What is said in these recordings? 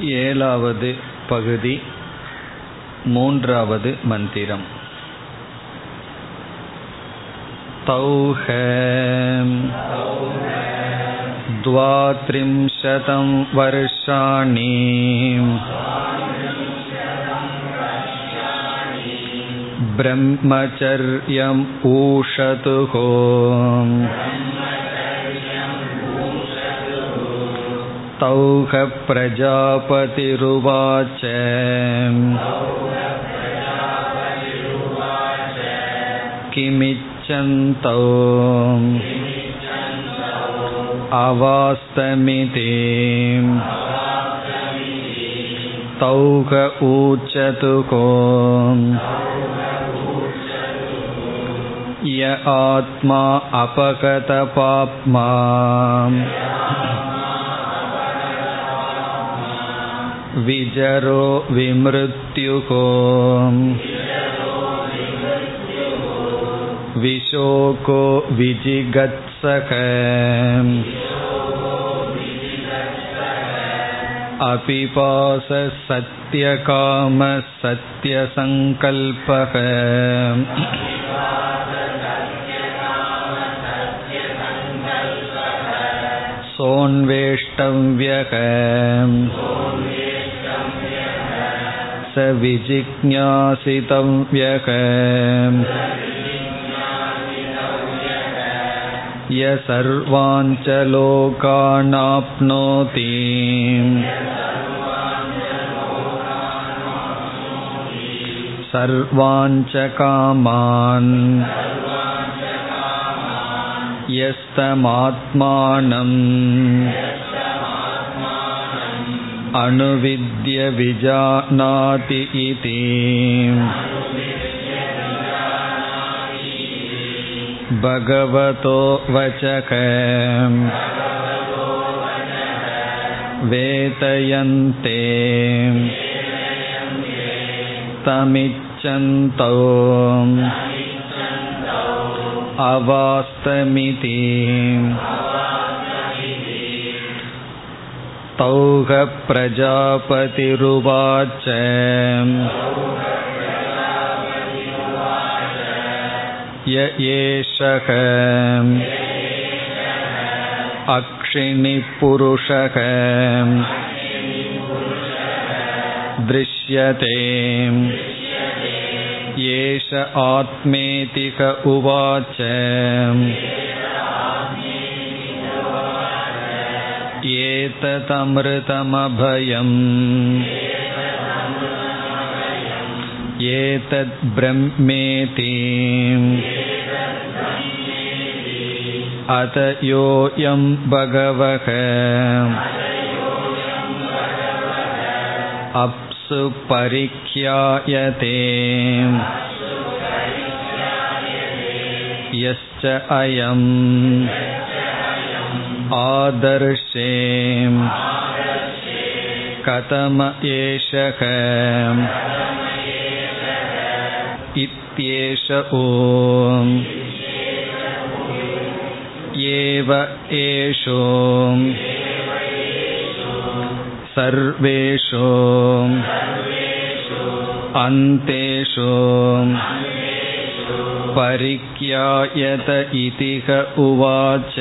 ஏழாவது பகுதி மூன்றாவது மந்திரம் तौह द्वात्रिंशतं वर्षाणि ब्रह्मचर्यम् ऊषतुः तौह प्रजापतिरुवाच किमिच्छन्तौ अवास्तमिति तौह ऊचतुको य आत्मा अपगतपाप्मा विजरो विमृत्युको विशोको विजिगत्सक अपिपास सत्यकाम सत्यसङ्कल्पः सोन्वेष्टव्यः स विजिज्ञासितव्यः य सर्वाञ्च लोकानाप्नोति सर्वाञ्च कामान् यस्तमात्मानम् अनुविद्य विजानाति इति भगवतो वचक वेतयन्ते तमिच्छन्तौ अवास्तमिति तौह प्रजापतिरुवाच य एषः अक्षिणिपुरुषः दृश्यते एष आत्मेतिक उवाच एतदमृतमभयम् एतद्ब्रह्मेति अत योऽयं भगवः अप्सु परिख्यायते यश्च अयम् आदर्शे कथम एषः इत्येष ॐ एव एषो सर्वेषु अन्तेषु परिज्ञायत इतिह उवाच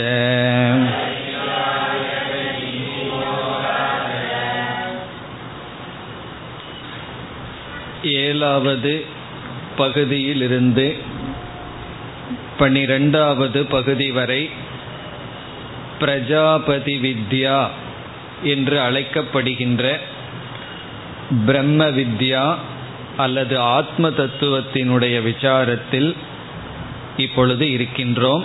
ஏழாவது பகுதியிலிருந்து பனிரெண்டாவது பகுதி வரை பிரஜாபதி வித்யா என்று அழைக்கப்படுகின்ற பிரம்ம வித்யா அல்லது ஆத்ம தத்துவத்தினுடைய விசாரத்தில் இப்பொழுது இருக்கின்றோம்.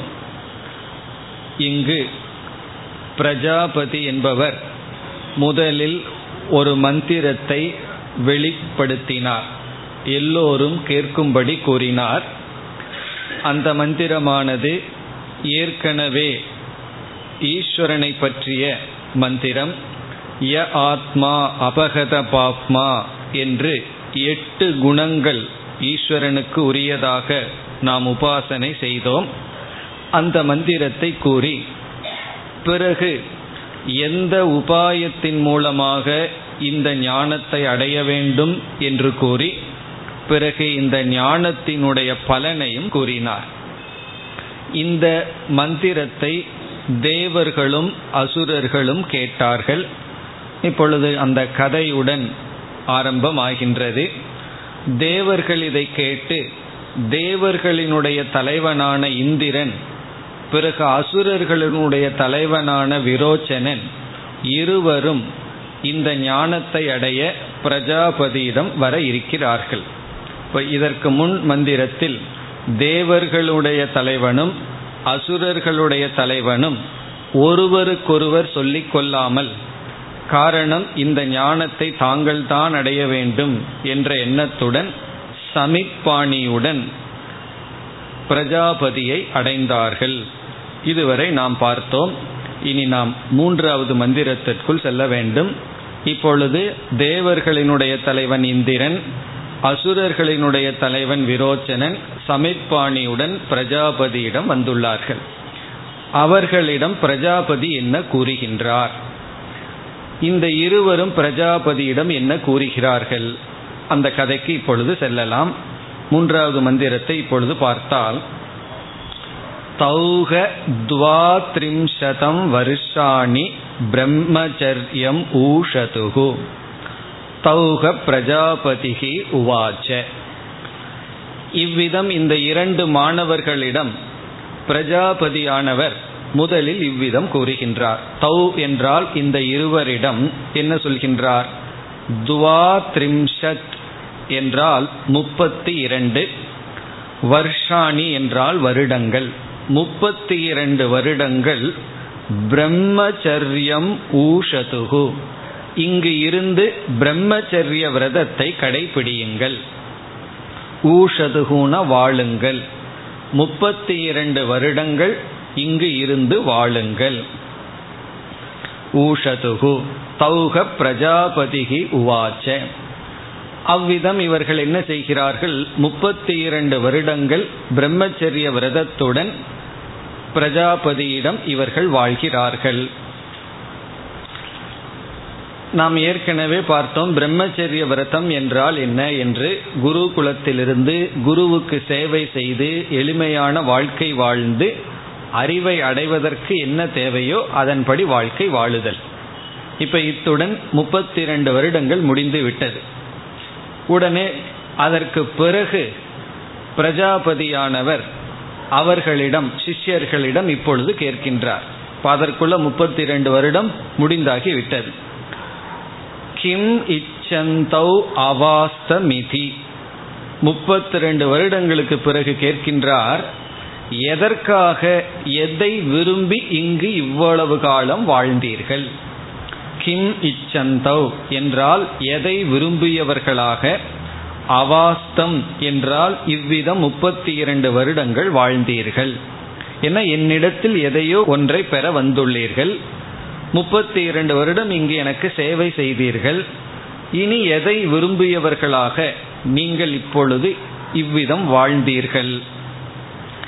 இங்கு பிரஜாபதி என்பவர் முதலில் ஒரு மந்திரத்தை வெளிப்படுத்தினார். எல்லோரும் கேட்கும்படி கூறினார். அந்த மந்திரமானது ஏற்கனவே ஈஸ்வரனை பற்றிய மந்திரம் ய ஆத்மா அபகத பாப்மா என்று எட்டு குணங்கள் ஈஸ்வரனுக்கு உரியதாக நாம் உபாசனை செய்தோம். அந்த மந்திரத்தை கூறி பிறகு எந்த உபாயத்தின் மூலமாக இந்த ஞானத்தை அடைய வேண்டும் என்று கூறி பிறகு இந்த ஞானத்தினுடைய பலனையும் கூறினார். இந்த மந்திரத்தை தேவர்களும் அசுரர்களும் கேட்டார்கள். இப்பொழுது அந்த கதையுடன் ஆரம்பமாகின்றது. தேவர்கள் இதை கேட்டு தேவர்களினுடைய தலைவனான இந்திரன் பிறகு அசுரர்களினுடைய தலைவனான விரோச்சனன் இருவரும் இந்த ஞானத்தை அடைய பிரஜாபதியிடம் வர இருக்கிறார்கள். இப்போ இதற்கு முன் மந்திரத்தில் தேவர்களுடைய தலைவனும் அசுரர்களுடைய தலைவனும் ஒருவருக்கொருவர் சொல்லிக் கொள்ளாமல் காரணம் இந்த ஞானத்தை தாங்கள் தான் அடைய வேண்டும் என்ற எண்ணத்துடன் சமிப்பாணியுடன் பிரஜாபதியை அடைந்தார்கள். இதுவரை நாம் பார்த்தோம். இனி நாம் மூன்றாவது மந்திரத்திற்குள் செல்ல வேண்டும். இப்பொழுது தேவர்களினுடைய தலைவன் இந்திரன் அசுரர்களினுடைய தலைவன் விரோச்சனன் சமிப்பாணியுடன் பிரஜாபதியிடம் வந்துள்ளார்கள். அவர்களிடம் பிரஜாபதி என்ன கூறுகின்றார்? இந்த இருவரும் பிரஜாபதியிடம் என்ன கூறுகிறார்கள்? அந்த கதைக்கு இப்பொழுது செல்லலாம். மூன்றாவது மந்திரத்தை இப்பொழுது பார்த்தால் தௌக துவாத்ரிம்சதம் வருஷாணி பிரம்மச்சரியம் ஊஷதுகு. தௌக பிரஜாபதிகி உவாச்ச. இவ்விதம் இந்த இரண்டு மாணவர்களிடம் பிரஜாபதியானவர் முதலில் இவ்விதம் கூறுகின்றார். தௌ என்றால் இந்த இருவரிடம் என்ன சொல்கின்றார்? துவா த்ரிம்ஷத் என்றால் முப்பத்தி இரண்டு வர்ஷாணி என்றால் வருடங்கள். முப்பத்தி இரண்டு வருடங்கள் பிரம்மச்சரியம் ஊஷதுகு இங்கு இருந்து பிரம்மச்சரிய விரதத்தை கடைபிடியுங்கள். ஊஷதுகுண வாழுங்கள். முப்பத்தி இரண்டு வருடங்கள் இங்கு இருந்து வாழுங்கள். ஊஷதுகு தௌக பிரஜாபதிகி உவாச்ச. அவ்விதம் இவர்கள் என்ன செய்கிறார்கள்? முப்பத்தி இரண்டு வருடங்கள் பிரம்மச்சரிய விரதத்துடன் பிரஜாபதியிடம் இவர்கள் வாழ்கிறார்கள். நாம் ஏற்கனவே பார்த்தோம் பிரம்மச்சரிய விரதம் என்றால் என்ன என்று குரு குலத்திலிருந்து குருவுக்கு சேவை செய்து எளிமையான வாழ்க்கை வாழ்ந்து அறிவை அடைவதற்கு என்ன தேவையோ அதன்படி வாழ்க்கை வாழுதல். இப்ப இத்துடன் முப்பத்தி இரண்டு வருடங்கள் முடிந்து விட்டது. உடனே அதற்கு பிறகு பிரஜாபதியானவர் அவர்களிடம் சிஷ்யர்களிடம் இப்பொழுது கேட்கின்றார். அதற்குள்ள முப்பத்தி இரண்டு வருடம் முடிந்தாகி விட்டது. கிம் இச்சந்தௌ அவாஸ்தமிதி. முப்பத்தி ரெண்டு வருடங்களுக்கு பிறகு கேட்கின்றார் எதற்காக எதை விரும்பி இங்கு இவ்வளவு காலம் வாழ்ந்தீர்கள்? கிம் இச்சந்தௌ என்றால் எதை விரும்பியவர்களாக அவாஸ்தம் என்றால் இவ்விதம் முப்பத்தி இரண்டு வருடங்கள் வாழ்ந்தீர்கள். என என்னிடத்தில் எதையோ ஒன்றை பெற வந்துள்ளீர்கள். முப்பத்தி இரண்டு வருடம் இங்கு எனக்கு சேவை செய்தீர்கள். இனி எதை விரும்பியவர்களாக நீங்கள் இப்பொழுது இவ்விதம் வாழ்ந்தீர்கள்?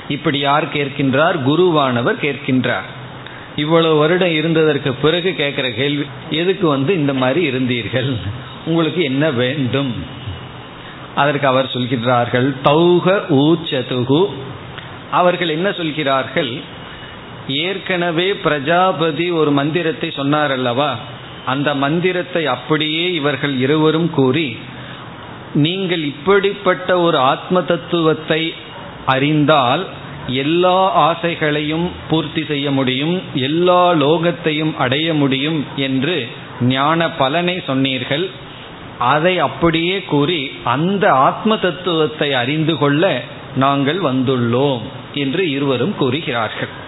இப்படி யார் கேட்கின்றார்? குருவானவர் கேட்கின்றார். இவ்வளவு வருடம் இருந்ததற்கு பிறகு கேட்குற கேள்வி எதுக்கு வந்து இந்த மாதிரி இருந்தீர்கள்? உங்களுக்கு என்ன வேண்டும்? அதற்கு அவர் சொல்கிறார்கள் தௌக ஊச்சதுகு அவர்கள் என்ன சொல்கிறார்கள்? ஏற்கனவே பிரஜாபதி ஒரு மந்திரத்தை சொன்னார் அல்லவா அந்த மந்திரத்தை அப்படியே இவர்கள் இருவரும் கூறி நீங்கள் இப்படிப்பட்ட ஒரு ஆத்ம தத்துவத்தை அறிந்தால் எல்லா ஆசைகளையும் பூர்த்தி செய்ய முடியும் எல்லா லோகத்தையும் அடைய முடியும் என்று ஞான பலனை சொன்னீர்கள். அதை அப்படியே கூறி அந்த ஆத்ம தத்துவத்தை அறிந்து கொள்ள நாங்கள் வந்துள்ளோம் என்று இருவரும் கூறுகிறார்கள்.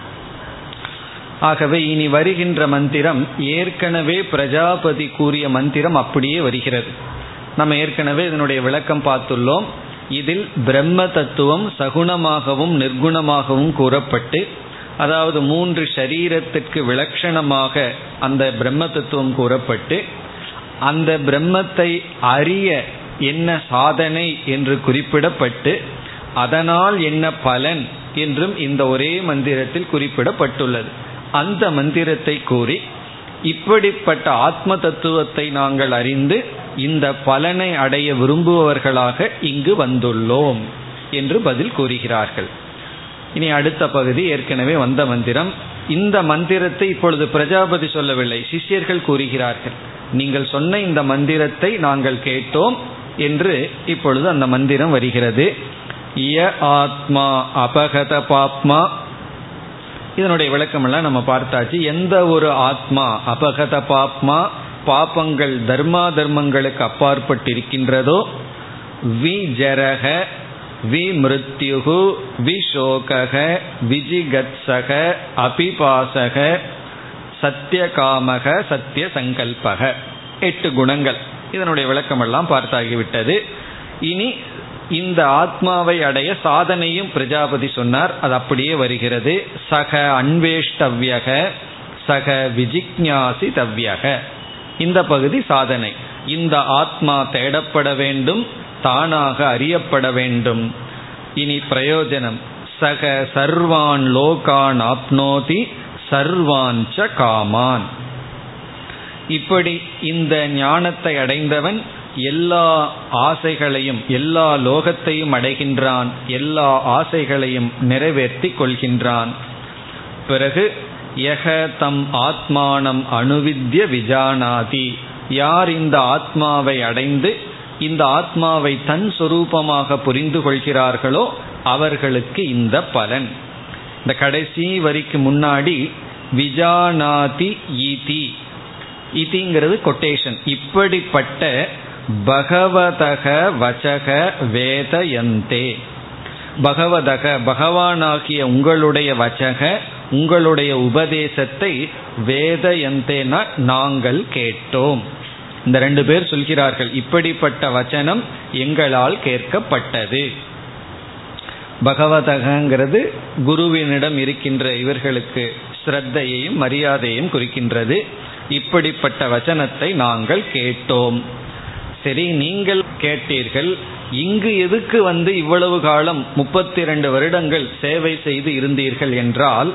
ஆகவே இனி வருகின்ற மந்திரம் ஏற்கனவே பிரஜாபதி கூறிய மந்திரம் அப்படியே வருகிறது. நம்ம ஏற்கனவே இதனுடைய விளக்கம் பார்த்துள்ளோம். இதில் பிரம்ம தத்துவம் சகுணமாகவும் நிர்குணமாகவும் கூறப்பட்டு அதாவது மூன்று ஷரீரத்திற்கு விலட்சணமாக அந்த பிரம்ம தத்துவம் கூறப்பட்டு அந்த பிரம்மத்தை அறிய என்ன சாதனை என்று குறிப்பிடப்பட்டு அதனால் என்ன பலன் என்றும் இந்த ஒரே மந்திரத்தில் குறிப்பிடப்பட்டுள்ளது. அந்த மந்திரத்தை கூறி இப்படிப்பட்ட ஆத்ம தத்துவத்தை நாங்கள் அறிந்து இந்த பலனை அடைய விரும்புபவர்களாக இங்கு வந்துள்ளோம் என்று பதில் கூறுகிறார்கள். இனி அடுத்த பகுதி ஏற்கனவே வந்த மந்திரம். இந்த மந்திரத்தை இப்பொழுது பிரஜாபதி சொல்லவில்லை சிஷ்யர்கள் கூறுகிறார்கள். நீங்கள் சொன்ன இந்த மந்திரத்தை நாங்கள் கேட்டோம் என்று இப்பொழுது அந்த மந்திரம் வருகிறது. இய ஆத்மா அபகத பாப்மா இதனுடைய விளக்கமெல்லாம் நம்ம பார்த்தாச்சு. எந்த ஒரு ஆத்மா அபகத பாப்மா பாப்பங்கள் தர்மா தர்மங்களுக்கு அப்பாற்பட்டிருக்கின்றதோ விஜரக விமிருத்யுகு விஷோகக விஜிகத்சக அபிபாசக சத்தியகாமக சத்திய சங்கல்பக எட்டு குணங்கள். இதனுடைய விளக்கமெல்லாம் பார்த்தாகிவிட்டது. இனி இந்த ஆத்மாவை அடைய சாதனையும் பிரஜாபதி சொன்னார். அது அப்படியே வருகிறது. சக அன்வேஷ்டவ்யக சக விஜிக்ஞாசி தவ்யக. இந்த பகுதி சாதனை. இந்த ஆத்மா தேடப்பட வேண்டும் தானாக அறியப்பட வேண்டும். இனி பிரயோஜனம். சக சர்வான் லோகான் ஆப்னோதி சர்வாஞ்ச காமான். இப்படி இந்த ஞானத்தை அடைந்தவன் எல்லா ஆசைகளையும் எல்லா லோகத்தையும் அடைகின்றான் எல்லா ஆசைகளையும் நிறைவேற்றி கொள்கின்றான். பிறகு யக தம் ஆத்மானம் அணுவித்ய விஜானாதி. யார் இந்த ஆத்மாவை அடைந்து இந்த ஆத்மாவை தன் சொரூபமாக புரிந்து கொள்கிறார்களோ அவர்களுக்கு இந்த பலன். இந்த கடைசி வரிக்கு முன்னாடி விஜானாதி ஈதி. இதிங்கிறது கொட்டேஷன் இப்படிப்பட்ட பகவதக வச்சக வேதயந்தே. பகவதக பகவானாகிய உங்களுடைய வச்சக உங்களுடைய உபதேசத்தை வேதயந்தேனா நாங்கள் கேட்டோம். இந்த ரெண்டு பேர் சொல்கிறார்கள் இப்படிப்பட்ட வச்சனம் எங்களால் கேட்கப்பட்டது. பகவதகங்கிறது குருவினிடம் இருக்கின்ற இவர்களுக்கு ஸ்ரத்தையையும் மரியாதையும் குறிக்கின்றது. இப்படிப்பட்ட வச்சனத்தை நாங்கள் கேட்டோம். சரி நீங்கள் கேட்டீர்கள் இங்கு எதுக்கு வந்து இவ்வளவு காலம் முப்பத்தி இரண்டு வருடங்கள் சேவை செய்து இருந்தீர்கள் என்றால்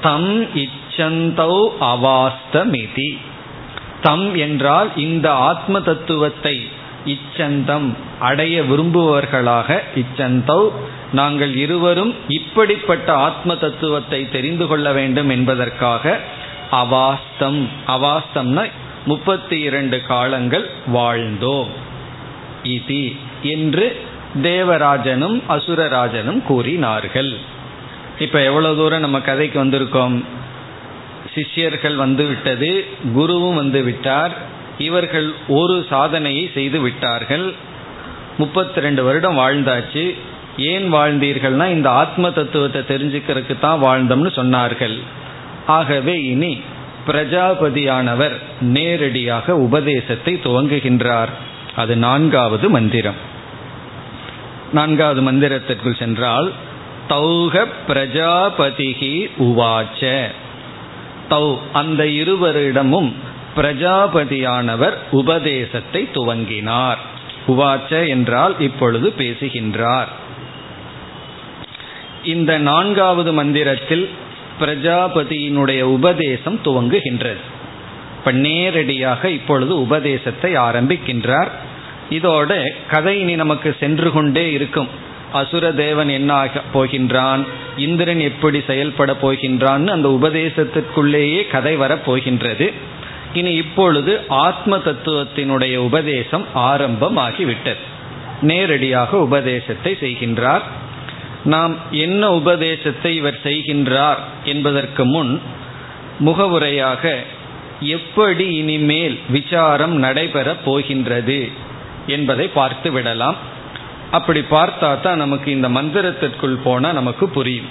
தம் இச்சந்தௌ அவாஸ்தமிதி. தம் என்றால் இந்த ஆத்ம தத்துவத்தை இச்சந்தம் அடைய விரும்புபவர்களாக இச்சந்தௌ நாங்கள் இருவரும் இப்படிப்பட்ட ஆத்ம தத்துவத்தை தெரிந்து கொள்ள வேண்டும் என்பதற்காக அவாஸ்தம் அவாஸ்தம்னா முப்பத்தி இரண்டு காலங்கள் வாழ்ந்தோம். இதி என்று தேவராஜனும் அசுரராஜனும் கூறினார்கள். இப்ப எவ்வளவு தூரம் நம்ம கதைக்கு வந்திருக்கோம்? சிஷ்யர்கள் வந்து விட்டது குருவும் வந்து விட்டார் இவர்கள் ஒரு சாதனையை செய்து விட்டார்கள். முப்பத்தி ரெண்டு வருடம் வாழ்ந்தாச்சு. ஏன் வாழ்ந்தீர்கள்னா இந்த ஆத்ம தத்துவத்தை தெரிஞ்சுக்கிறதுக்கு தான் வாழ்ந்தோம்னு சொன்னார்கள். ஆகவே இனி பிரஜாபதியானவர் நேரடியாக உபதேசத்தை துவங்குகின்றார். அது நான்காவது மந்திரம். நான்காவது மந்திரத்திற்குள் சென்றால் தௌக பிரஜாபதிகி உவாச்ச. தௌ அந்த இருவரிடமும் பிரஜாபதியானவர் உபதேசத்தை துவங்கினார். உவாச்ச என்றால் இப்பொழுது பேசுகின்றார். இந்த நான்காவது மந்திரத்தில் பிரஜாபதியினுடைய உபதேசம் துவங்குகின்றது. இப்ப நேரடியாக இப்பொழுது உபதேசத்தை ஆரம்பிக்கின்றார். இதோட கதை இனி நமக்கு சென்று கொண்டே இருக்கும். அசுர தேவன் என்ன ஆக போகின்றான்? இந்திரன் எப்படி செயல்பட போகின்றான் அந்த உபதேசத்திற்குள்ளேயே கதை வரப் போகின்றது. இனி இப்பொழுது ஆத்ம தத்துவத்தினுடைய உபதேசம் ஆரம்பமாகிவிட்டது. நேரடியாக உபதேசத்தை செய்கின்றார். நாம் என்ன உபதேசத்தை இவர் செய்கின்றார் என்பதற்கு முன் முகவுரையாக எப்படி இனிமேல் விசாரம் நடைபெறப் போகின்றது என்பதை பார்த்து விடலாம். அப்படி பார்த்தா தான் நமக்கு இந்த மந்திரத்திற்குள் போனால் நமக்கு புரியும்.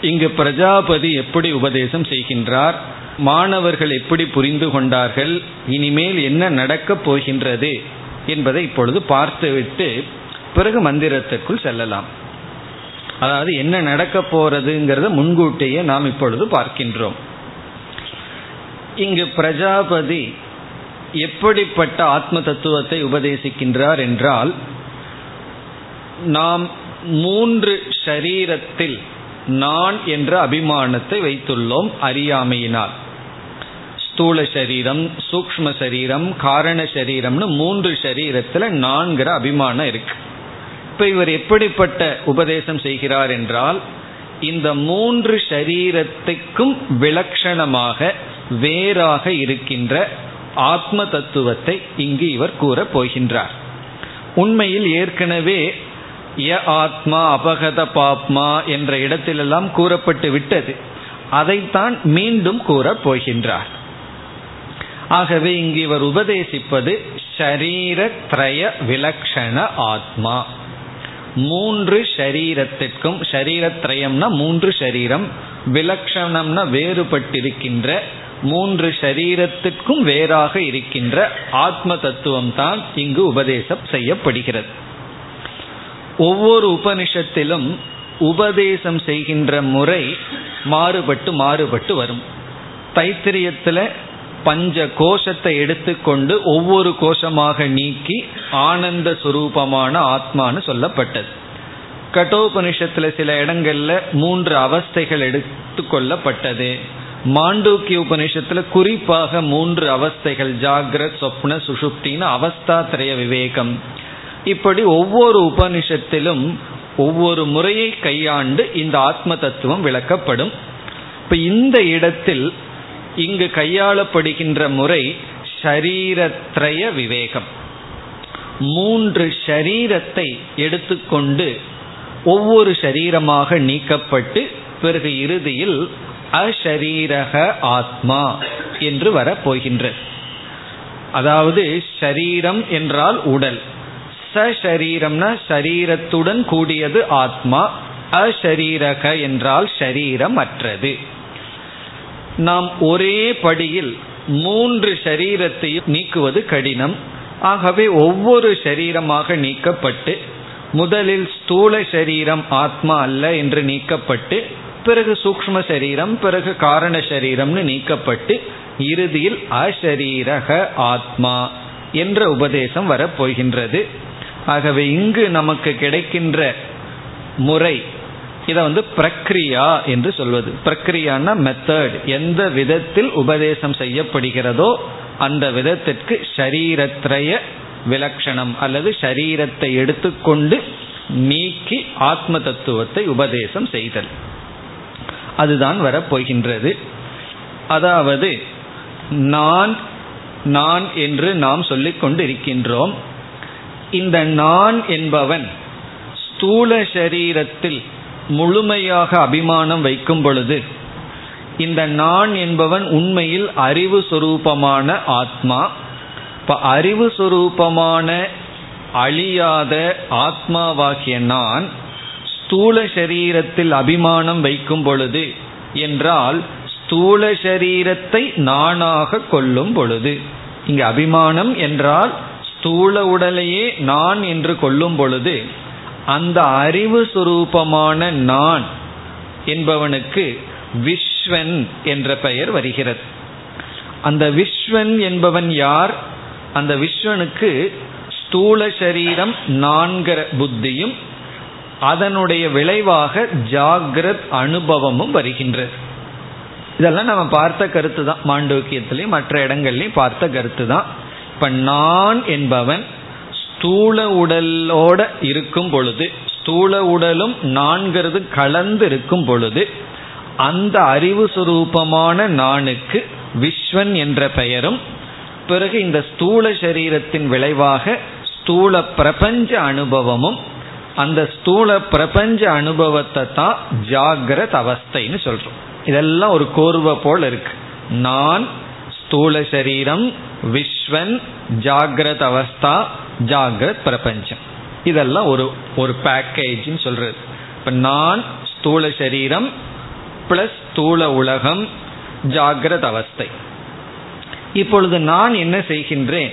இங்கு பிரஜாபதி எப்படி உபதேசம் செய்கின்றார் மாணவர்கள் எப்படி புரிந்து கொண்டார்கள் இனிமேல் என்ன நடக்கப் போகின்றது என்பதை இப்பொழுது பார்த்துவிட்டு பிறகு மந்திரத்திற்குள் செல்லலாம். அதாவது என்ன நடக்க போறதுங்கிறத முன்கூட்டியே நாம் இப்பொழுது பார்க்கின்றோம். இங்கு பிரஜாபதி எப்படிப்பட்ட ஆத்ம தத்துவத்தை உபதேசிக்கின்றார் என்றால் நாம் மூன்று ஷரீரத்தில் நான் என்ற அபிமானத்தை வைத்துள்ளோம் அறியாமையினால். ஸ்தூல சரீரம் சூக்ம சரீரம் காரண சரீரம்னு மூன்று சரீரத்தில் நான்கிற அபிமானம் இருக்கு. இப்ப இவர் எப்படிப்பட்ட உபதேசம் செய்கிறார் என்றால் இந்த மூன்று சரீரத்துக்கும் விலட்சணமாக வேறாக இருக்கின்ற ஆத்ம தத்துவத்தை இங்கு இவர் கூறப் போகின்றார். உண்மையில் ஏற்கனவே ய ஆத்மா அபகத பாப்மா என்ற இடத்திலெல்லாம் கூறப்பட்டு விட்டது. அதைத்தான் மீண்டும் கூறப் போகின்றார். ஆகவே இங்கு இவர் உபதேசிப்பது ஷரீரத்ரய விலக்ஷண ஆத்மா. மூன்று ஷரீரத்திற்கும் ஷரீரத்ரயம்னா மூன்று ஷரீரம் விலக்ஷணம்னா வேறுபட்டிருக்கின்ற மூன்று ஷரீரத்திற்கும் வேறாக இருக்கின்ற ஆத்ம தத்துவம் தான் இங்கு உபதேசம் செய்யப்படுகிறது. ஒவ்வொரு உபனிஷத்திலும் உபதேசம் செய்கின்ற முறை மாறுபட்டு மாறுபட்டு வரும். தைத்திரியத்தில் பஞ்ச கோஷத்தை எடுத்துக்கொண்டு ஒவ்வொரு கோஷமாக நீக்கி ஆனந்த சுரூபமான ஆத்மான்னு சொல்லப்பட்டது. கட்டோபனிஷத்தில் சில இடங்கள்ல மூன்று அவஸ்தைகள் எடுத்துக்கொள்ளப்பட்டது மாண்டூக்கிய உபனிஷத்துல குறிப்பாக மூன்று அவஸ்தைகள் ஜாகிரத் சொப்ன சுஷுப்தின்னு அவஸ்தா திரைய விவேகம். இப்படி ஒவ்வொரு உபனிஷத்திலும் ஒவ்வொரு முறையை கையாண்டு இந்த ஆத்ம தத்துவம் விளக்கப்படும். இப்ப இந்த இடத்தில் இங்கு கையாளப்படுகின்ற முறை ஷரீரத்ரய விவேகம். மூன்று ஷரீரத்தை எடுத்துக்கொண்டு ஒவ்வொரு ஷரீரமாக நீக்கப்பட்டு பிறகு இறுதியில் அஷரீரக ஆத்மா என்று வரப்போகின்றது அதாவது ஷரீரம் என்றால் உடல். சரீரம்னா சரீரத்துடன் கூடியது ஆத்மா. அஷரீரக என்றால் ஷரீரம் அற்றது நாம் ஒரே படியில் மூன்று ஷரீரத்தையும் நீக்குவது கடினம். ஆகவே ஒவ்வொரு ஷரீரமாக நீக்கப்பட்டு முதலில் ஸ்தூல சரீரம் ஆத்மா அல்ல என்று நீக்கப்பட்டு பிறகு சூக்ம சரீரம் பிறகு காரண சரீரம்னு நீக்கப்பட்டு இறுதியில் அசரீரக ஆத்மா என்ற உபதேசம் வரப்போகின்றது. ஆகவே இங்கு நமக்கு கிடைக்கின்ற முறை இதை வந்து பிரக்ரியா என்று சொல்வது. பிரக்ரியான்னா மெத்தட் எந்த விதத்தில் உபதேசம் செய்யப்படுகிறதோ அந்த விதத்திற்கு ஷரீரத்ரய விலக்ஷணம் அல்லது ஷரீரத்தை எடுத்துக்கொண்டு நீக்கி ஆத்ம தத்துவத்தை உபதேசம் செய்தல். அதுதான் வரப்போகின்றது. அதாவது நான் நான் என்று நாம் சொல்லிக்கொண்டு இருக்கின்றோம் இந்த நான் என்பவன் ஸ்தூல சரீரத்தில் முழுமையாக அபிமானம் வைக்கும் பொழுது இந்த நான் என்பவன் உண்மையில் அறிவு சுரூபமான ஆத்மா. இப்போ அறிவு சுரூபமான அழியாத ஆத்மாவாகிய நான் ஸ்தூல சரீரத்தில் அபிமானம் வைக்கும் பொழுது என்றால் ஸ்தூல சரீரத்தை நானாக கொள்ளும் பொழுது. இங்கு அபிமானம் என்றால் ஸ்தூல உடலையே நான் என்று கொள்ளும் பொழுது அந்த அறிவு சுரூபமான நான் என்பவனுக்கு விஸ்வன் என்ற பெயர் வருகிறது. அந்த விஸ்வன் என்பவன் யார்? அந்த விஸ்வனுக்கு ஸ்தூல சரீரம் நான்கிற புத்தியும் அதனுடைய விளைவாக ஜாகிரத் அனுபவமும் வருகின்றது. இதெல்லாம் நம்ம பார்த்த கருத்து தான் மாண்டோக்கியத்திலையும் மற்ற இடங்கள்லையும் பார்த்த கருத்து தான் இப்ப நான் என்பவன் ஸ்தூல உடலோட இருக்கும் பொழுது ஸ்தூல உடலும் நான்கிறது கலந்து இருக்கும் பொழுது அந்த அறிவு சுரூபமான நானுக்கு விஸ்வன் என்ற பெயரும் பிறகு இந்த ஸ்தூல சரீரத்தின் விளைவாக ஸ்தூல பிரபஞ்ச அனுபவமும் அந்த ஸ்தூல பிரபஞ்ச அனுபவத்தை தான் ஜாகிரத் அவஸ்தைன்னு சொல்றோம். இதெல்லாம் ஒரு கோர்வை போல் இருக்கு. நான் ஸ்தூல சரீரம் விஸ்வன் ஜாகிரத அவஸ்தா ஜாகிரத் பிரபஞ்சம். இதெல்லாம் ஒரு ஒரு பேக்கேஜ்னு சொல்றது. இப்போ நான் ஸ்தூல சரீரம் பிளஸ் ஸ்தூல உலகம் ஜாகிரத அவஸ்தை இப்பொழுது நான் என்ன செய்கின்றேன்?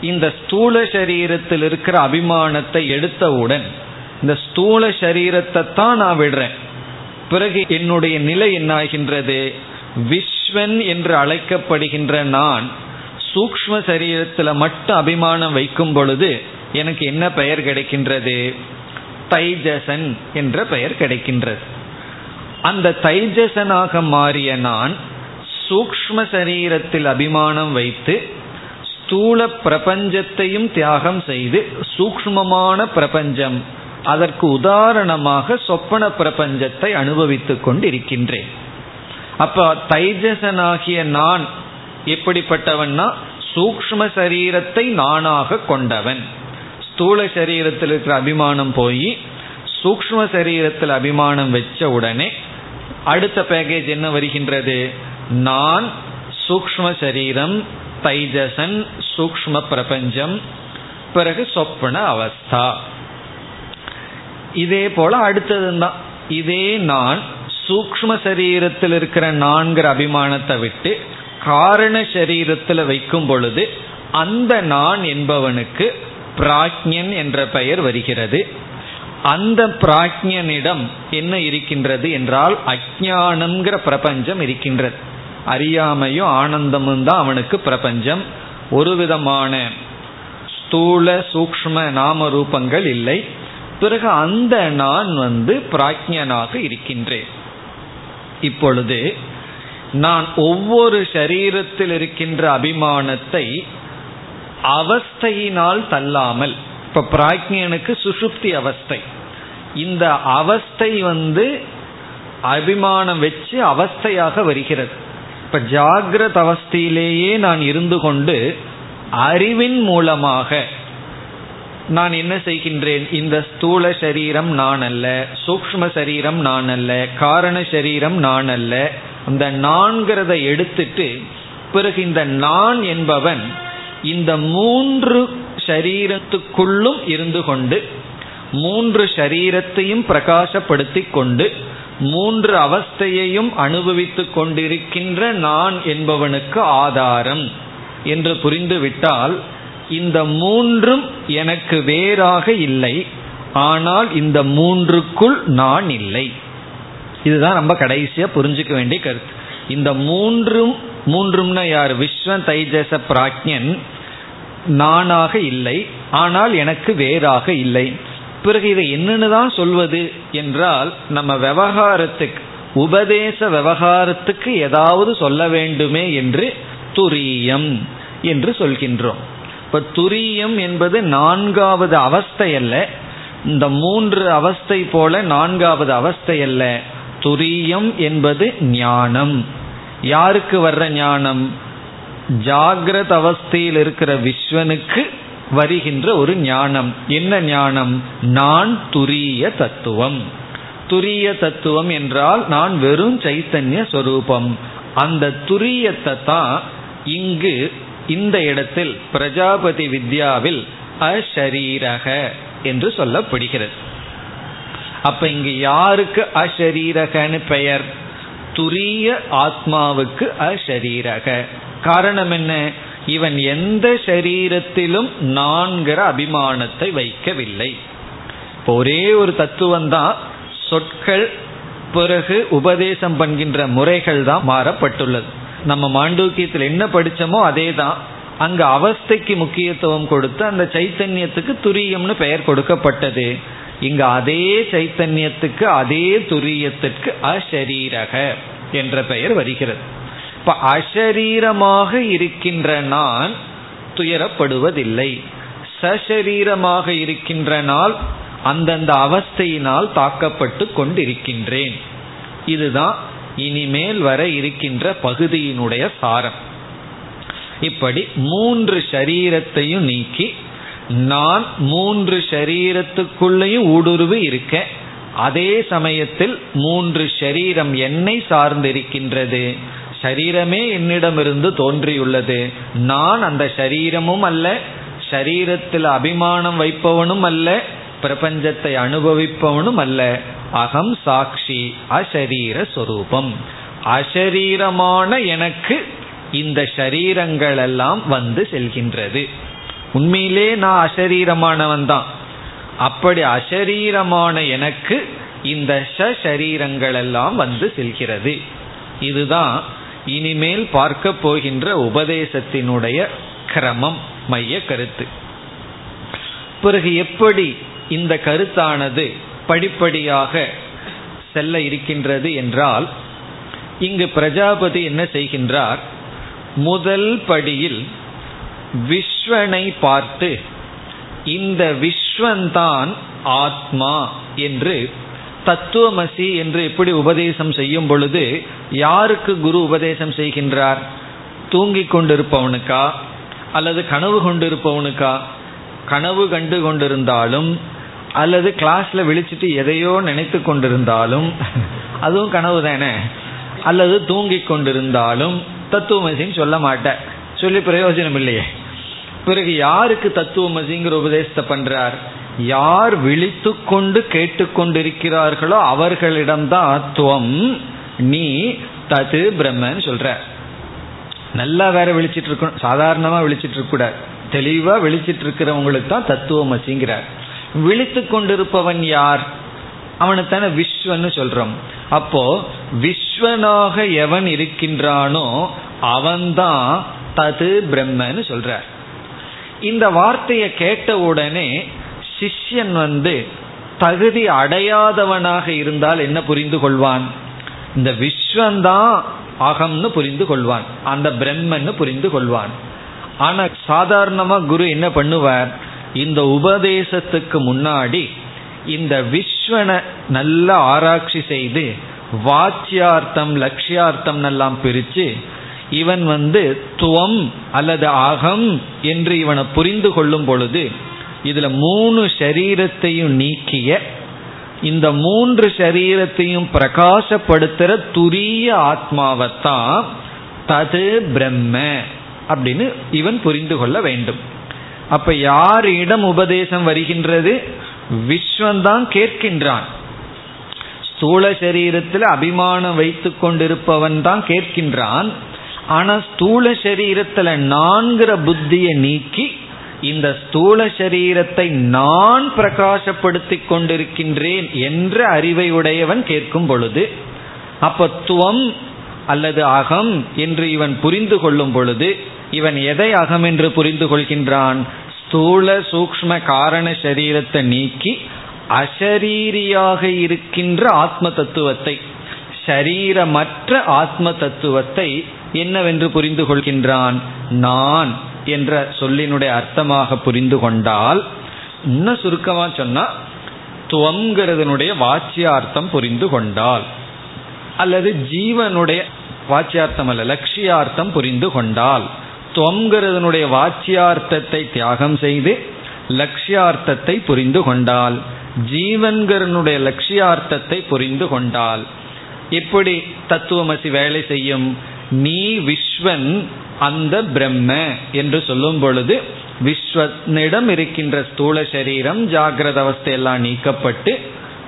இந்த ஸ்தூல சரீரத்தில் இருக்கிற அபிமானத்தை எடுத்தவுடன் இந்த ஸ்தூல சரீரத்தை தான் நான் விடுறேன். பிறகு என்னுடைய நிலை என்னாகின்றது? விஸ்வன் என்று அழைக்கப்படுகின்ற நான் சூக்ம சரீரத்தில் மட்டும் அபிமானம் வைக்கும் பொழுது எனக்கு என்ன பெயர் கிடைக்கின்றது? தைஜசன் என்ற பெயர் கிடைக்கின்றது. அந்த தைஜசனாக மாறிய நான் சூக்ம சரீரத்தில் அபிமானம் வைத்து ஸ்தூல பிரபஞ்சத்தையும் தியாகம் செய்து சூக்மமான பிரபஞ்சம் அதற்கு உதாரணமாக சொப்பன பிரபஞ்சத்தை அனுபவித்துக் கொண்டிருக்கின்றேன். அப்ப தைஜசனாகிய நான் எப்படிப்பட்டவன்னா சூக்ம சரீரத்தை நானாக கொண்டவன். ஸ்தூல சரீரத்தில் இருக்கிற அபிமானம் போய் சூக்ம சரீரத்தில் அபிமானம் வச்ச உடனே அடுத்த பேக்கேஜ் என்ன வருகின்றது? நான் சூக்ம சரீரம் தைஜசன் சூக்ம பிரபஞ்சம் பிறகு சொப்பன அவஸ்தா. இதே போல அடுத்ததுதான் இதே நான் சூக்ம சரீரத்தில் இருக்கிற நான்கிற அபிமானத்தை விட்டு காரண சரீரத்தில் வைக்கும் பொழுது அந்த நான் என்பவனுக்கு பிராக்ஞன் என்ற பெயர் வருகிறது. அந்த பிராக்ஞனிடம் என்ன இருக்கின்றது என்றால் அஜானம்ங்கிற பிரபஞ்சம் இருக்கின்றது. அறியாமையும் ஆனந்தமும் தான் அவனுக்கு பிரபஞ்சம். ஒரு விதமான ஸ்தூல சூக்ம நாம ரூபங்கள் இல்லை. பிறகு அந்த நான் வந்து பிராக்ஞனாக இருக்கின்றேன். இப்பொழுது நான் ஒவ்வொரு சரீரத்தில் இருக்கின்ற அபிமானத்தை அவஸ்தையினால் தள்ளாமல் இப்ப பிராக்ஞனுக்கு சுசுப்தி அவஸ்தை. இந்த அவஸ்தை வந்து அபிமானம் வச்சு அவஸ்தையாக வருகிறது. இப்ப ஜாகிரத அவஸ்தையிலேயே நான் இருந்து கொண்டு அறிவின் மூலமாக நான் என்ன செய்கின்றேன்? இந்த ஸ்தூல சரீரம் நான் அல்ல சூக்ம சரீரம் நான் அல்ல காரண சரீரம் நான் அல்ல அந்த நான்கிறத எடுத்துட்டு பிறகு இந்த நான் என்பவன் இந்த மூன்று சரீரத்துக்குள்ளும் இருந்து கொண்டு மூன்று சரீரத்தையும் பிரகாசப்படுத்தி கொண்டு மூன்று அவஸ்தையையும் அனுபவித்துக் கொண்டிருக்கின்ற நான் என்பவனுக்கு ஆதாரம் என்று புரிந்துவிட்டால் இந்த மூன்றும் எனக்கு வேறாக இல்லை ஆனால் இந்த மூன்றுக்குள் நான் இல்லை. இதுதான் நம்ம கடைசியா புரிஞ்சுக்க வேண்டிய கருத்து. இந்த மூன்றும் மூன்றும்னா யார்? விஸ்வ தைஜச பிராஜ்யன் நானாக இல்லை. ஆனால் எனக்கு வேறாக இல்லை. பிறகு இதை என்னன்னு தான் சொல்வது என்றால் நம்ம விவகாரத்துக்கு உபதேச விவகாரத்துக்கு ஏதாவது சொல்ல வேண்டுமே என்று துரியம் என்று சொல்கின்றோம். இப்ப துரியம் என்பது நான்காவது அவஸ்தை அல்ல. இந்த மூன்று அவஸ்தை போல நான்காவது அவஸ்தை அல்ல. துரியம் என்பது ஞானம். யாருக்கு வர்ற ஞானம்? ஜாகிரத அவஸ்தையில் இருக்கிற விஸ்வனுக்கு வருகின்ற ஒரு ஞானம். என்ன ஞானம்? நான் துரிய தத்துவம். துரிய தத்துவம் என்றால் நான் வெறும் சைத்தன்ய சொரூபம். அந்த துரியத்தை தான் இங்கு இந்த இடத்தில் பிரஜாபதி வித்யாவில் அஷரீரக என்று சொல்லப்படுகிறது. அப்ப இங்க யாருக்கு அஷரீரகன்னு பெயர்? துரிய ஆத்மாவுக்கு அஷரீரக காரணம் என்ன? இவன் எந்த சரீரத்திலும் நான்கிற அபிமானத்தை வைக்கவில்லை. இப்போ ஒரே ஒரு தத்துவம் தான் சொற்கள் பிறகு உபதேசம் பண்கின்ற முறைகள் தான் மாறப்பட்டுள்ளது. நம்ம மாண்டூக்கியத்தில் என்ன படிச்சோமோ அதே தான். அங்கே அவஸ்தைக்கு முக்கியத்துவம் கொடுத்து அந்த சைத்தன்யத்துக்கு துரியம்னு பெயர் கொடுக்கப்பட்டது. இங்க அதே சைத்தன்யத்துக்கு அதே துரியத்திற்கு அஷரீரக என்ற பெயர் வருகிறது. இப்ப அஷரீரமாக இருக்கின்ற நான் துயரப்படுவதில்லை. சசரீரமாக இருக்கின்ற நாள் அந்தந்த அவஸ்தையினால் தாக்கப்பட்டு கொண்டிருக்கின்றேன். இதுதான் இனிமேல் வர இருக்கின்ற பகுதியினுடைய சாரம். இப்படி மூன்று ஷரீரத்தையும் நீக்கி நான் மூன்று ஷரீரத்துக்குள்ளேயும் ஊடுருவி இருக்க அதே சமயத்தில் மூன்று ஷரீரம் என்னை சார்ந்திருக்கின்றது. ஷரீரமே என்னிடமிருந்து தோன்றியுள்ளது. நான் அந்த ஷரீரமும் அல்ல ஷரீரத்தில் அபிமானம் வைப்பவனும் அல்ல பிரபஞ்சத்தை அனுபவிப்பவனும் அல்ல. அகம் சாட்சி அசரீர சொரூபம். அசரீரமான எனக்கு இந்த ஷரீரங்கள் எல்லாம் வந்து செல்கின்றது. உண்மையிலே நான் அசரீரமானவன் தான். அப்படி அசரீரமான எனக்கு இந்த சரீரங்கள் எல்லாம் வந்து செல்கிறது. இதுதான் இனிமேல் பார்க்க போகின்ற உபதேசத்தினுடைய கிரமம் மைய கருத்து. பிறகு எப்படி இந்த கருத்தானது படிப்படியாக செல்ல இருக்கின்றது என்றால் இங்கு பிரஜாபதி என்ன செய்கின்றார்? முதல் படியில் விஸ்வனை பார்த்து இந்த விஸ்வந்தான் ஆத்மா என்று தத்துவமசி என்று எப்படி உபதேசம் செய்யும் பொழுது யாருக்கு குரு உபதேசம் செய்கின்றார்? தூங்கிக் கொண்டிருப்பவனுக்கா? அல்லது கனவு கொண்டிருப்பவனுக்கா? கனவு கண்டு கொண்டிருந்தாலும் அல்லது கிளாஸ்ல விழிச்சிட்டு எதையோ நினைத்து கொண்டிருந்தாலும் அதுவும் கனவு தானே? அல்லது தூங்கி கொண்டிருந்தாலும் தத்துவமசின்னு சொல்ல மாட்டேன். சொல்லி பிரயோஜனம் இல்லையே பிறகு யாருக்கு தத்துவமசிங்கிற உபதேசத்தை பண்றார்? யார் விழித்து கொண்டு கேட்டுக்கொண்டிருக்கிறார்களோ அவர்களிடம்தான் துவம் நீ தது பிரம்மன்னு சொல்ற. நல்லா வேற விழிச்சிட்டு இருக்கணும் சாதாரணமா விழிச்சிட்டு இருக்க கூடாது தெளிவா விழிச்சிட்டு இருக்கிறவங்களுக்கு தான் தத்துவமசிங்கிறார் விழித்து கொண்டிருப்பவன் யார்? அவனைத்தானே விஸ்வன்னு சொல்றோம். அப்போ விஸ்வனாக எவன் இருக்கின்றானோ அவன்தான் தது பிரம்மன்னு சொல்றார். இந்த வார்த்தையை கேட்ட உடனே சிஷ்யன் வந்து தகுதி அடையாதவனாக இருந்தால் என்ன புரிந்து கொள்வான்? இந்த விஸ்வந்தான் அகம்னு புரிந்து கொள்வான். அந்த பிரம்மன்னு புரிந்து கொள்வான். ஆனா சாதாரணமா குரு என்ன பண்ணுவார்? இந்த உபதேசத்துக்கு முன்னாடி இந்த விஸ்வனை நல்ல ஆராய்ச்சி செய்து வாச்சியார்த்தம் லட்சியார்த்தம் எல்லாம் பிரித்து இவன் வந்து துவம் அல்லது அகம் என்று இவனை புரிந்து கொள்ளும் பொழுது இதுல மூணு சரீரத்தையும் நீக்கிய இந்த மூன்று சரீரத்தையும் பிரகாசப்படுத்துற துரிய ஆத்மாவைத்தான் தது பிரம்ம அப்படின்னு இவன் புரிந்து கொள்ள வேண்டும். அப்ப யாரிடம் உபதேசம் வருகின்றது? விஸ்வந்தான் கேட்கின்றான். ஸ்தூல சரீரத்தில் அபிமானம் வைத்து கொண்டிருப்பவன் தான் கேட்கின்றான். ஆனா ஸ்தூல சரீரத்துல நான்கிற புத்தியை நீக்கி இந்த ஸ்தூல சரீரத்தை நான் பிரகாசப்படுத்திக் கொண்டிருக்கின்றேன் என்ற அறிவை உடையவன் கேட்கும் பொழுது அப்பத்துவம் அல்லது அகம் என்று இவன் புரிந்து கொள்ளும் பொழுது இவன் எதை அகம் என்று புரிந்து கொள்கின்றான்? ஸ்தூல சூக்ம காரண சரீரத்தை நீக்கி அசரீரியாக இருக்கின்ற ஆத்ம தத்துவத்தை. சரீரமற்ற ஆத்ம தத்துவத்தை என்னவென்று புரிந்து கொள்கின்றான்? நான் என்ற சொல்லினுடைய அர்த்தமாக புரிந்து கொண்டால் இன்னும் சுருக்கமாக சொன்னா துவங்கிறதனுடைய வாச்சியார்த்தம் புரிந்து கொண்டால் அல்லது ஜீவனுடைய வாச்சியார்த்தம் அல்ல லட்சியார்த்தம் புரிந்து கொண்டால் துவங்கிறதனுடைய வாச்சியார்த்தத்தை தியாகம் செய்து லட்சியார்த்தத்தை புரிந்து கொண்டால் ஜீவன்கிறனுடைய லட்சியார்த்தத்தை புரிந்து கொண்டால் எப்படி தத்துவமசி வேலை செய்யும்? நீ விஸ்வன் அந்த பிரம்ம என்று சொல்லும் பொழுது விஸ்வனிடம் இருக்கின்ற ஸ்தூல சரீரம் ஜாகிரத அவஸ்தையெல்லாம் நீக்கப்பட்டு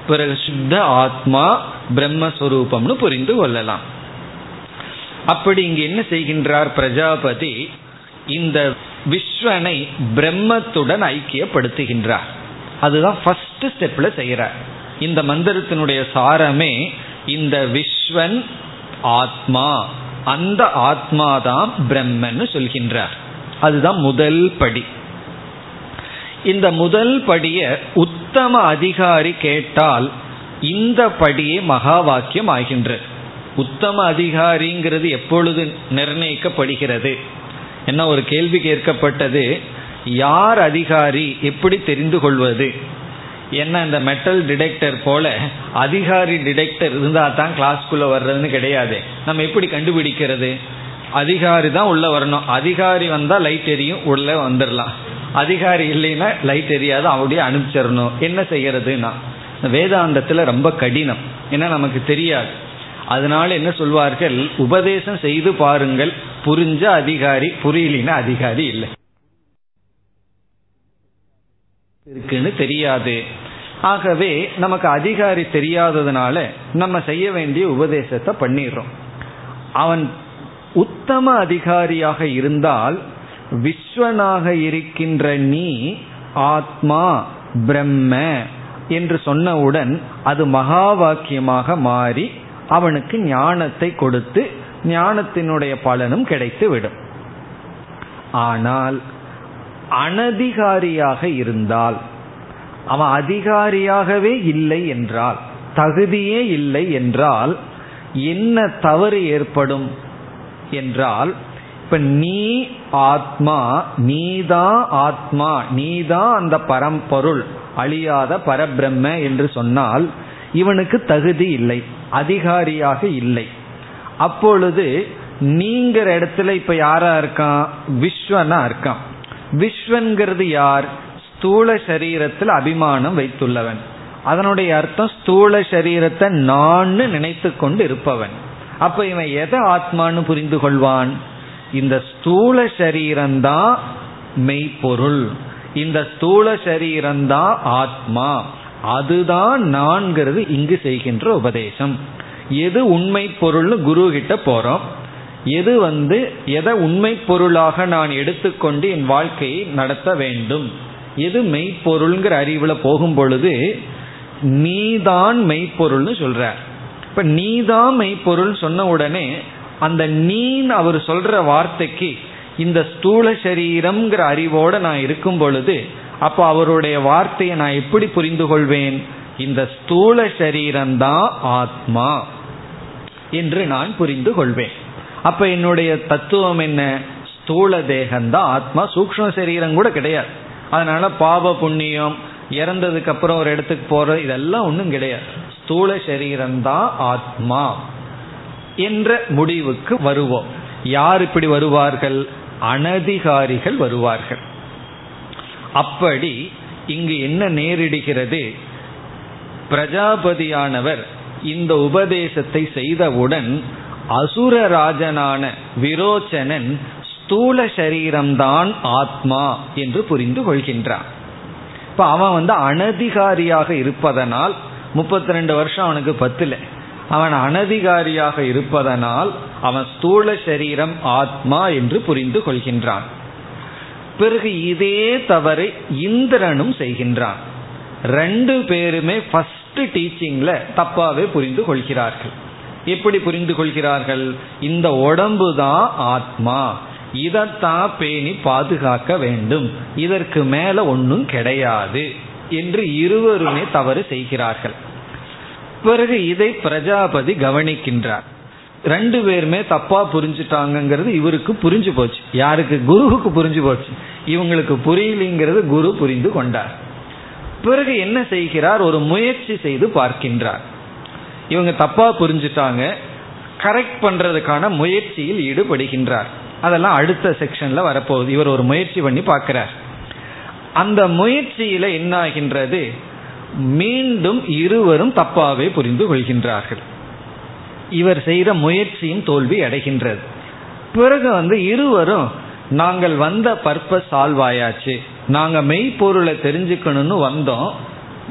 பிறகு சுத்த ஆத்மா பிரம்மஸ்வரூபம்னு புரிந்து கொள்ளலாம். அப்படி இங்கு என்ன செய்கின்றார் பிரஜாபதி? இந்த விஸ்வனை பிரம்மத்துடன் ஐக்கியப்படுத்துகின்றார். அதுதான் ஃபர்ஸ்ட் ஸ்டெப்ல செய்கிறார். இந்த மந்திரத்தினுடைய சாரமே இந்த விஸ்வன் ஆத்மா அந்த ஆத்மாதான் பிரம்மன்னு சொல்கின்றார். அதுதான் முதல் படி. இந்த முதல் படிய உத்தம அதிகாரி கேட்டால் இந்த படியே மகா வாக்கியம் ஆகின்றது. உத்தம அதிகாரிங்கிறது எப்பொழுது நிர்ணயிக்கப்படுகிறது? என்ன ஒரு கேள்வி கேட்கப்பட்டது? யார் அதிகாரி? எப்படி தெரிந்து கொள்வது? ஏன்னா இந்த மெட்டல் டிடெக்டர் போல அதிகாரி டிடெக்டர் இருந்தால் தான் கிளாஸ்க்குள்ளே வர்றதுன்னு கிடையாது. நம்ம எப்படி கண்டுபிடிக்கிறது? அதிகாரி தான் உள்ளே வரணும். அதிகாரி வந்தால் லைட் எரியும் உள்ளே வந்துடலாம் அதிகாரி இல்லைன்னா லைட் எரியாது அப்படியே அனுப்பிச்சிடணும். என்ன செய்யறதுன்னா வேதாந்தத்தில் ரொம்ப கடினம். ஏன்னா நமக்கு தெரியாது. அதனால என்ன சொல்வார்கள்? உபதேசம் செய்து பாருங்கள். புரிஞ்ச அதிகாரி புரியலினா அதிகாரி இல்லை. இருக்குன்னு தெரியாது. ஆகவே நமக்கு அதிகாரி தெரியாததுனால நம்ம செய்ய வேண்டிய உபதேசத்தை பண்ணிடுறோம். அவன் உத்தம அதிகாரியாக இருந்தால் விஸ்வனாக இருக்கின்ற நீ ஆத்மா பிரம்ம என்று சொன்னவுடன் அது மகா வாக்கியமாக மாறி அவனுக்கு ஞானத்தை கொடுத்து ஞானத்தினுடைய பலனும் கிடைத்து விடும் ஆனால் அனதிகாரியாக இருந்தால் அவன் அதிகாரியாகவே இல்லை என்றால் தகுதியே இல்லை என்றால் என்ன தவறு ஏற்படும் என்றால் இப்ப நீ ஆத்மா நீதான் ஆத்மா நீதான் அந்த பரம்பொருள் அழியாத பரபிரம்ம என்று சொன்னால் இவனுக்கு தகுதி இல்லை அதிகாரியாக இல்லை. அப்பொழுது நீங்கிற இடத்துல இப்ப யாரா இருக்கான்? விஸ்வனா இருக்கான். விஸ்வன்கிறது யார்? ஸ்தூல சரீரத்தில் அபிமானம் வைத்துள்ளவன். அதனுடைய அர்த்தம் ஸ்தூல சரீரத்தை நான் நினைத்து கொண்டு இருப்பவன். அப்ப இவன் எதை ஆத்மான்னு புரிந்து கொள்வான்? இந்த ஸ்தூல சரீரம்தான் மெய்ப்பொருள். இந்த ஸ்தூல சரீரம்தான் ஆத்மா. அதுதான் நான்கிறது இங்கு செய்கின்ற உபதேசம். எது உண்மை பொருள்னு குரு கிட்ட போறோம். எது வந்து எதை உண்மை பொருளாக நான் எடுத்துக்கொண்டு என் வாழ்க்கையை நடத்த வேண்டும்? எது மெய்ப்பொருள்ங்கிற அறிவுல போகும் பொழுது நீதான் மெய்ப்பொருள்னு சொல்ற இப்ப நீதான் மெய்ப்பொருள் சொன்ன உடனே அந்த நீன் அவர் சொல்ற வார்த்தைக்கு இந்த ஸ்தூல சரீரம்ங்கிற அறிவோட நான் இருக்கும் பொழுது அப்போ அவருடைய வார்த்தையை நான் எப்படி புரிந்து கொள்வேன்? இந்த ஸ்தூல சரீரம்தான் ஆத்மா என்று நான் புரிந்து கொள்வேன். அப்ப என்னுடைய தத்துவம் என்ன? ஸ்தூல தேகம்தான் ஆத்மா சூக்ம சரீரம் கூட கிடையாது. அதனால பாவ புண்ணியம் இறந்ததுக்கு அப்புறம் ஒரு இடத்துக்கு போறது இதெல்லாம் ஒன்றும் கிடையாது. ஸ்தூல சரீரம்தான் ஆத்மா என்ற முடிவுக்கு வருவோம். யார் இப்படி வருவார்கள்? அனதிகாரிகள் வருவார்கள். அப்படி இங்கு என்ன நேரிடுகிறது? பிரஜாபதியானவர் இந்த உபதேசத்தை செய்தவுடன் அசுரராஜனான விரோச்சனன் ஸ்தூல சரீரம்தான் ஆத்மா என்று புரிந்து கொள்கின்றான். இப்ப அவன் வந்து அனதிகாரியாக இருப்பதனால் முப்பத்தி ரெண்டு வருஷம் அவனுக்கு பத்துல. அவன் அனதிகாரியாக இருப்பதனால் அவன் ஸ்தூல சரீரம் ஆத்மா என்று புரிந்து கொள்கின்றான். பிறகு இதே தவறை இந்திரனும் செய்கின்றான். ரெண்டு பேருமே ஃபர்ஸ்ட் டீச்சிங்ல தப்பாவே புரிந்து கொள்கிறார்கள். எப்படி புரிந்து கொள்கிறார்கள்? இந்த உடம்பு தான் ஆத்மா. இதைத்தான் பேணி பாதுகாக்க வேண்டும். இதற்கு மேல ஒன்றும் கிடையாது என்று இருவருமே தவறு செய்கிறார்கள். பிறகு இதை பிரஜாபதி கவனிக்கின்றார். ரெண்டு பேருமே தப்பா புரிஞ்சுட்டாங்கிறது இவருக்கு புரிஞ்சு போச்சு. யாருக்கு? குருவுக்கு புரிஞ்சு போச்சு. இவங்களுக்கு புரியலிங்கிறது குரு புரிந்து கொண்டார். பிறகு என்ன செய்கிறார்? ஒரு முயற்சி செய்து பார்க்கின்றார். இவங்க தப்பா புரிஞ்சுட்டாங்க கரெக்ட் பண்றதுக்கான முயற்சியில் ஈடுபடுகின்றார். அதெல்லாம் அடுத்த செக்ஷன்ல வரப்போகுது. இவர் ஒரு முயற்சி பண்ணி பார்க்கிறார். அந்த முயற்சியில என்ன ஆகின்றது மீண்டும் இருவரும் தப்பாவே புரிந்து கொள்கின்றார்கள். இவர் செய்த முயற்சியும் தோல்வி அடைகின்றது. பிறகு வந்து இருவரும் நாங்கள் வந்த பர்பஸ் சால்வ் ஆயாச்சு நாங்கள் மெய்ப்பொருளை தெரிஞ்சுக்கணும்னு வந்தோம்.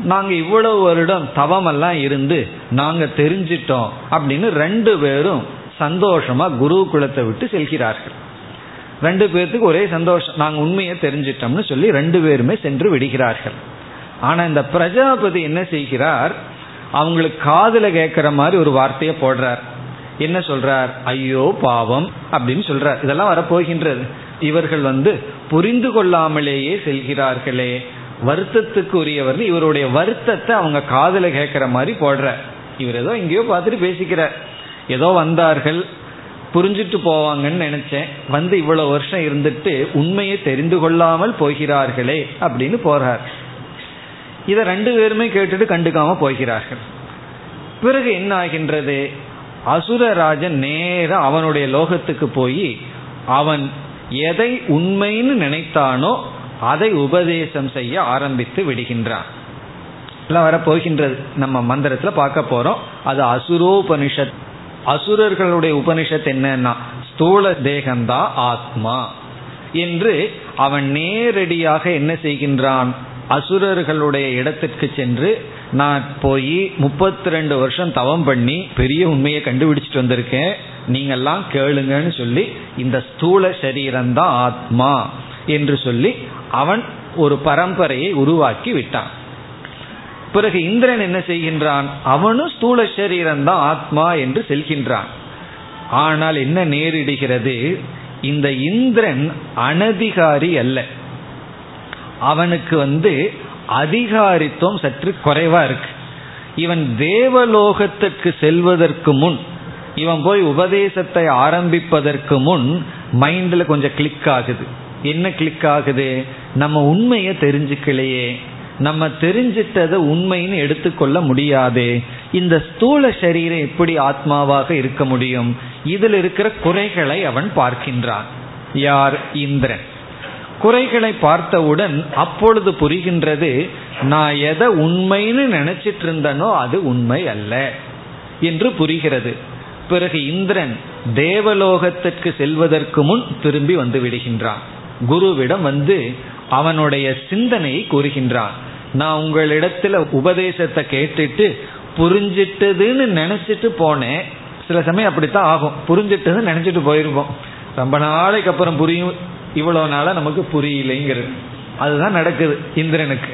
நாங்க இவ்வளவு வருடம் தவமெல்லாம் இருந்து நாங்க தெரிஞ்சிட்டோம் அப்படின்னு ரெண்டு பேரும் சந்தோஷமா குரு குலத்தை விட்டு செல்கிறார்கள். ரெண்டு பேர்த்துக்கு ஒரே சந்தோஷம். நாங்க உண்மையை தெரிஞ்சிட்டோம்னு சொல்லி ரெண்டு பேருமே சென்று விடுகிறார்கள். ஆனா இந்த பிரஜாபதி என்ன செய்கிறார்? அவங்களுக்கு காதில் கேட்கிற மாதிரி ஒரு வார்த்தையை போடுறார். என்ன சொல்றார்? ஐயோ பாவம் அப்படின்னு சொல்றார். இதெல்லாம் வரப்போகின்றது. இவர்கள் வந்து புரிந்து கொள்ளாமலேயே செல்கிறார்களே. வருத்தத்துக்கு உரியவர் இவருடைய வருத்தத்தை அவங்க காதல கேட்கிற மாதிரி போடுற. இவர் ஏதோ எங்கேயோ பார்த்துட்டு பேசிக்கிறார். ஏதோ வந்தார்கள் புரிஞ்சிட்டு போவாங்கன்னு நினைச்சேன். வந்து இவ்வளவு வருஷம் இருந்துட்டு உண்மையை தெரிந்து கொள்ளாமல் போகிறார்களே அப்படின்னு போறார். இதை ரெண்டு பேருமே கேட்டுட்டு கண்டுக்காம போகிறார்கள். பிறகு என்ன ஆகின்றது? அசுரராஜன் நேர அவனுடைய லோகத்துக்கு போய் அவன் எதை உண்மைன்னு நினைத்தானோ அதை உபதேசம் செய்ய ஆரம்பித்து விடுகின்றான் எல்லாம் வர போகின்றது. நம்ம மந்திரத்துல பார்க்க போறோம். அது அசுரோபனிஷத். அசுரர்களுடைய உபனிஷத் என்னன்னா ஸ்தூல தேகம்தான் ஆத்மா. என்று அவன் நேரடியாக என்ன செய்கின்றான்? அசுரர்களுடைய இடத்திற்கு சென்று நான் போய் முப்பத்தி ரெண்டு வருஷம் தவம் பண்ணி பெரிய உண்மையை கண்டுபிடிச்சிட்டு வந்திருக்கேன். நீங்கெல்லாம் கேளுங்கன்னு சொல்லி இந்த ஸ்தூல சரீரம்தான் ஆத்மா என்று சொல்லி அவன் ஒரு பரம்பரையை உருவாக்கி விட்டான். பிறகு இந்திரன் என்ன செய்கின்றான்? அவனும் ஸ்தூல சரீரம்தான் ஆத்மா என்று செல்கின்றான். ஆனால் என்ன நேரிடுகிறது? இந்த இந்திரன் அனதிகாரி அல்ல. அவனுக்கு வந்து அதிகாரித்துவம் சற்று குறைவா இருக்கு. இவன் தேவலோகத்துக்கு செல்வதற்கு முன் இவன் போய் உபதேசத்தை ஆரம்பிப்பதற்கு முன் மைண்டில் கொஞ்சம் கிளிக் ஆகுது. என்ன கிளிக் ஆகுது? நம்ம உண்மையை தெரிஞ்சுக்கலையே. நம்ம தெரிஞ்சிட்டதை உண்மைன்னு எடுத்துக்கொள்ள முடியாது. இந்த ஸ்தூல சரீரம் எப்படி ஆத்மாவாக இருக்க முடியும்? இதில் இருக்கிற குறைகளை அவன் பார்க்கின்றான். யார்? இந்திரன். குறைகளை பார்த்தவுடன் அப்பொழுது புரிகின்றது நான் எதை உண்மைன்னு நினைச்சிட்டு இருந்தனோ அது உண்மை அல்ல என்று புரிகிறது. பிறகு இந்திரன் தேவலோகத்திற்கு செல்வதற்கு முன் திரும்பி வந்து விடுகின்றான். குருவிடம் வந்து அவனுடைய சிந்தனையை கூறுகின்றான். நான் உங்களிடத்துல உபதேசத்தை கேட்டுட்டு புரிஞ்சிட்டதுன்னு நினைச்சிட்டு போனேன். சில சமயம் அப்படித்தான் ஆகும். புரிஞ்சிட்டதுன்னு நினைச்சிட்டு போயிருப்போம். ரொம்ப நாளைக்கு அப்புறம் புரியும். இவ்வளோ நாளாக நமக்கு புரியலைங்கிறது. அதுதான் நடக்குது இந்திரனுக்கு.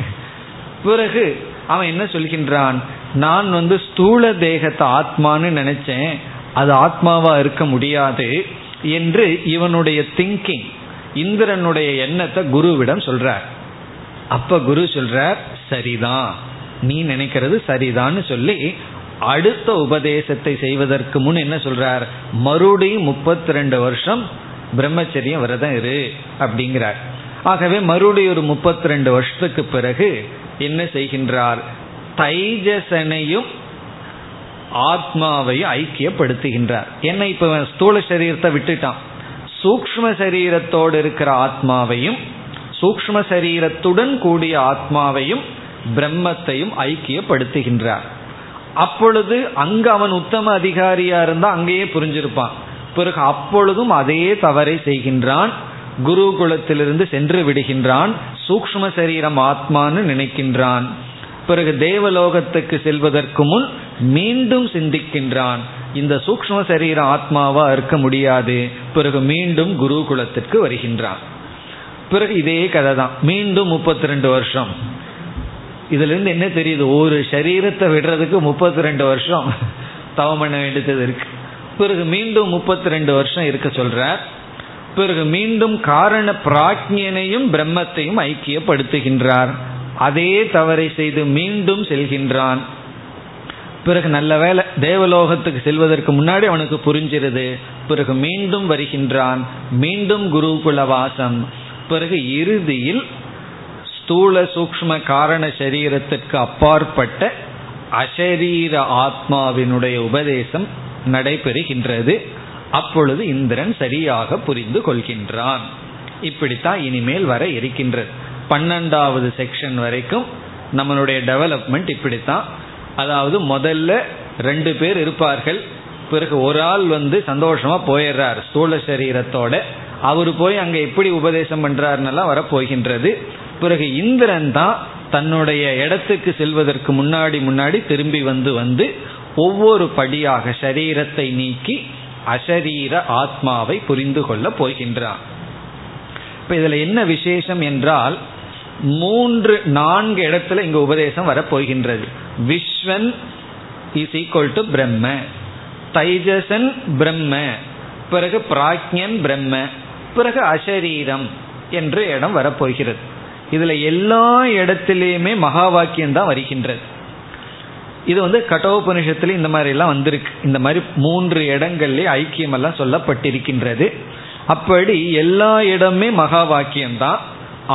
பிறகு அவன் என்ன சொல்கின்றான்? நான் வந்து ஸ்தூல தேகத்தை ஆத்மான்னு நினைச்சேன். அது ஆத்மாவா இருக்க முடியாது என்று இவனுடைய திங்கிங் இந்திரனுடைய எண்ணத்தை குருவிடம் சொல்றார். அப்ப குரு சொல்றார் சரிதான். நீ நினைக்கிறது சரிதான்னு சொல்லி அடுத்த உபதேசத்தை செய்வதற்கு முன் என்ன சொல்றார்? மறுபடியும் முப்பத்தி ரெண்டு வருஷம் பிரம்மச்சரியம் விரதம் இரு அப்படிங்கிறார். ஆகவே மறுபடியும் ஒரு முப்பத்தி ரெண்டு வருஷத்துக்கு பிறகு என்ன செய்கின்றார்? தைஜசனையும் ஆத்மாவையும் ஐக்கியப்படுத்துகின்றார். என்ன இப்ப ஸ்தூல சரீரத்தை விட்டுட்டான்? சூக்ம சரீரத்தோடு இருக்கிற ஆத்மாவையும் சூக்ம சரீரத்துடன் கூடிய ஆத்மாவையும் பிரம்மத்தையும் ஐக்கியப்படுத்துகின்றார். அப்பொழுது அங்கு அவன் உத்தம அதிகாரியா இருந்தா அங்கேயே புரிஞ்சிருப்பான். பிறகு அப்பொழுதும் அதே தவறை செய்கின்றான். குருகுலத்திலிருந்து சென்று விடுகின்றான். சூக்ம சரீரம் ஆத்மான்னு நினைக்கின்றான். பிறகு தேவலோகத்துக்கு செல்வதற்கு முன் மீண்டும் சிந்திக்கின்றான். இந்த சூக்ம சரீர ஆத்மாவா இருக்க முடியாது. பிறகு மீண்டும் குருகுலத்திற்கு வருகின்றான். பிறகு இதே கதை தான் மீண்டும் முப்பத்தி ரெண்டு வருஷம். இதுல இருந்து என்ன தெரியுது? ஒரு சரீரத்தை விடுறதுக்கு முப்பத்தி ரெண்டு வருஷம். தவம் பண்ண வேண்டியது இருக்கு. பிறகு மீண்டும் முப்பத்தி ரெண்டு வருஷம் இருக்க சொல்றார். பிறகு மீண்டும் காரண பிராஜ்யனையும் பிரம்மத்தையும் ஐக்கியப்படுத்துகின்றார். அதே தவறை செய்து மீண்டும் செல்கின்றான். பிறகு நல்ல வேலை தேவலோகத்துக்கு செல்வதற்கு முன்னாடி அவனுக்கு புரிஞ்சிருது. பிறகு மீண்டும் வருகின்றான். மீண்டும் குருகுல வாசம். பிறகு இறுதியில் ஸ்தூல சூக்ம காரண சரீரத்திற்கு அப்பாற்பட்ட அசரீர ஆத்மாவினுடைய உபதேசம் நடைபெறுகின்றது. அப்பொழுது இந்திரன் சரியாக புரிந்து கொள்கின்றான். இப்படித்தான் இனிமேல் வர இருக்கின்றது. பன்னெண்டாவது செக்ஷன் வரைக்கும் நம்மளுடைய டெவலப்மெண்ட் இப்படித்தான். அதாவது முதல்ல ரெண்டு பேர் இருப்பார்கள். பிறகு ஒரு ஆள் வந்து சந்தோஷமா போயிடுறார் ஸ்தூல சரீரத்தோட. அவர் போய் அங்க எப்படி உபதேசம் பண்றாருன்னெல்லாம் வரப்போகின்றது. பிறகு இந்திரன் தான் தன்னுடைய இடத்துக்கு செல்வதற்கு முன்னாடி முன்னாடி திரும்பி வந்து வந்து ஒவ்வொரு படியாக சரீரத்தை நீக்கி அசரீர ஆத்மாவை புரிந்து கொள்ள போகின்றான். இப்ப இதுல என்ன விசேஷம் என்றால் மூன்று நான்கு இடத்துல இங்க உபதேசம் வரப்போகின்றது. விஸ்வன் இஸ் ஈக்குவல் டு பிரம்ம. தைஜசன் பிரம்ம. பிறகு பிராக்ஞன் பிரம்ம. பிறகு அசரீரம் என்று இடம் வரப்போகிறது. இதுல எல்லா இடத்திலேயுமே மகா வாக்கியம் தான் வருகின்றது. இது வந்து கட்டோபனிஷத்துல இந்த மாதிரி எல்லாம் வந்திருக்கு. இந்த மாதிரி மூன்று இடங்கள்லேயே ஐக்கியம் எல்லாம் சொல்லப்பட்டிருக்கின்றது. அப்படி எல்லா இடமே மகா வாக்கியம் தான்.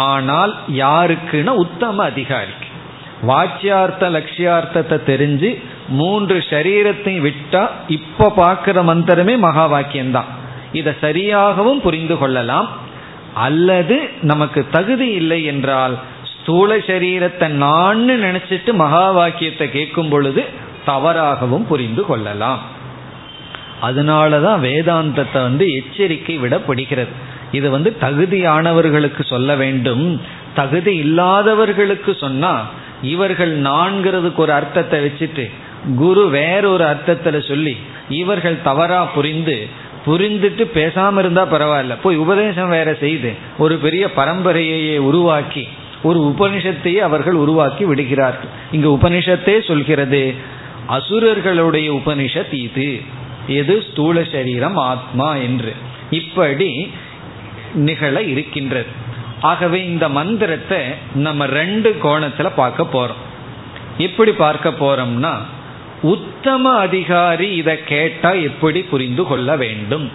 ஆனால் யாருக்குன்னா உத்தம அதிகாரிக்கு. வாச்சியார்த்த லட்சியார்த்தத்தை தெரிஞ்சு மூன்று சரீரத்தையும் விட்டா இப்ப பார்க்கிற மந்திரமே மகா வாக்கியம்தான் இதை சரியாகவும் புரிந்து கொள்ளலாம். அல்லது நமக்கு தகுதி இல்லை என்றால் ஸ்தூல சரீரத்தை நான் நினைச்சிட்டு மகா வாக்கியத்தை கேட்கும் பொழுது தவறாகவும் புரிந்து கொள்ளலாம். அதனாலதான் வேதாந்தத்தை வந்து எச்சரிக்கை விடப்படுகிறது. இது வந்து தகுதியானவர்களுக்கு சொல்ல வேண்டும். தகுதி இல்லாதவர்களுக்கு சொன்னா இவர்கள் நான்கிறதுக்கு ஒரு அர்த்தத்தை வச்சுட்டு குரு வேறொரு அர்த்தத்துல சொல்லி இவர்கள் தவறா புரிந்து புரிந்துட்டு பேசாம இருந்தா பரவாயில்ல. போய் உபதேசம் வேற செய்து ஒரு பெரிய பரம்பரையை உருவாக்கி ஒரு உபனிஷத்தையே அவர்கள் உருவாக்கி விடுகிறார்கள். இங்கே உபனிஷத்தே சொல்கிறது அசுரர்களுடைய உபனிஷத் இது. எது ஸ்தூல சரீரம் ஆத்மா என்று. இப்படி நிகழ இருக்கின்றது. ஆகவே இந்த மந்திரத்தை நம்ம ரெண்டு கோணத்துல பார்க்க போறோம். எப்படி பார்க்க போறோம்னா உத்தம அதிகாரி இதை கேட்டா எப்படி புரிந்து கொள்ள வேண்டும்?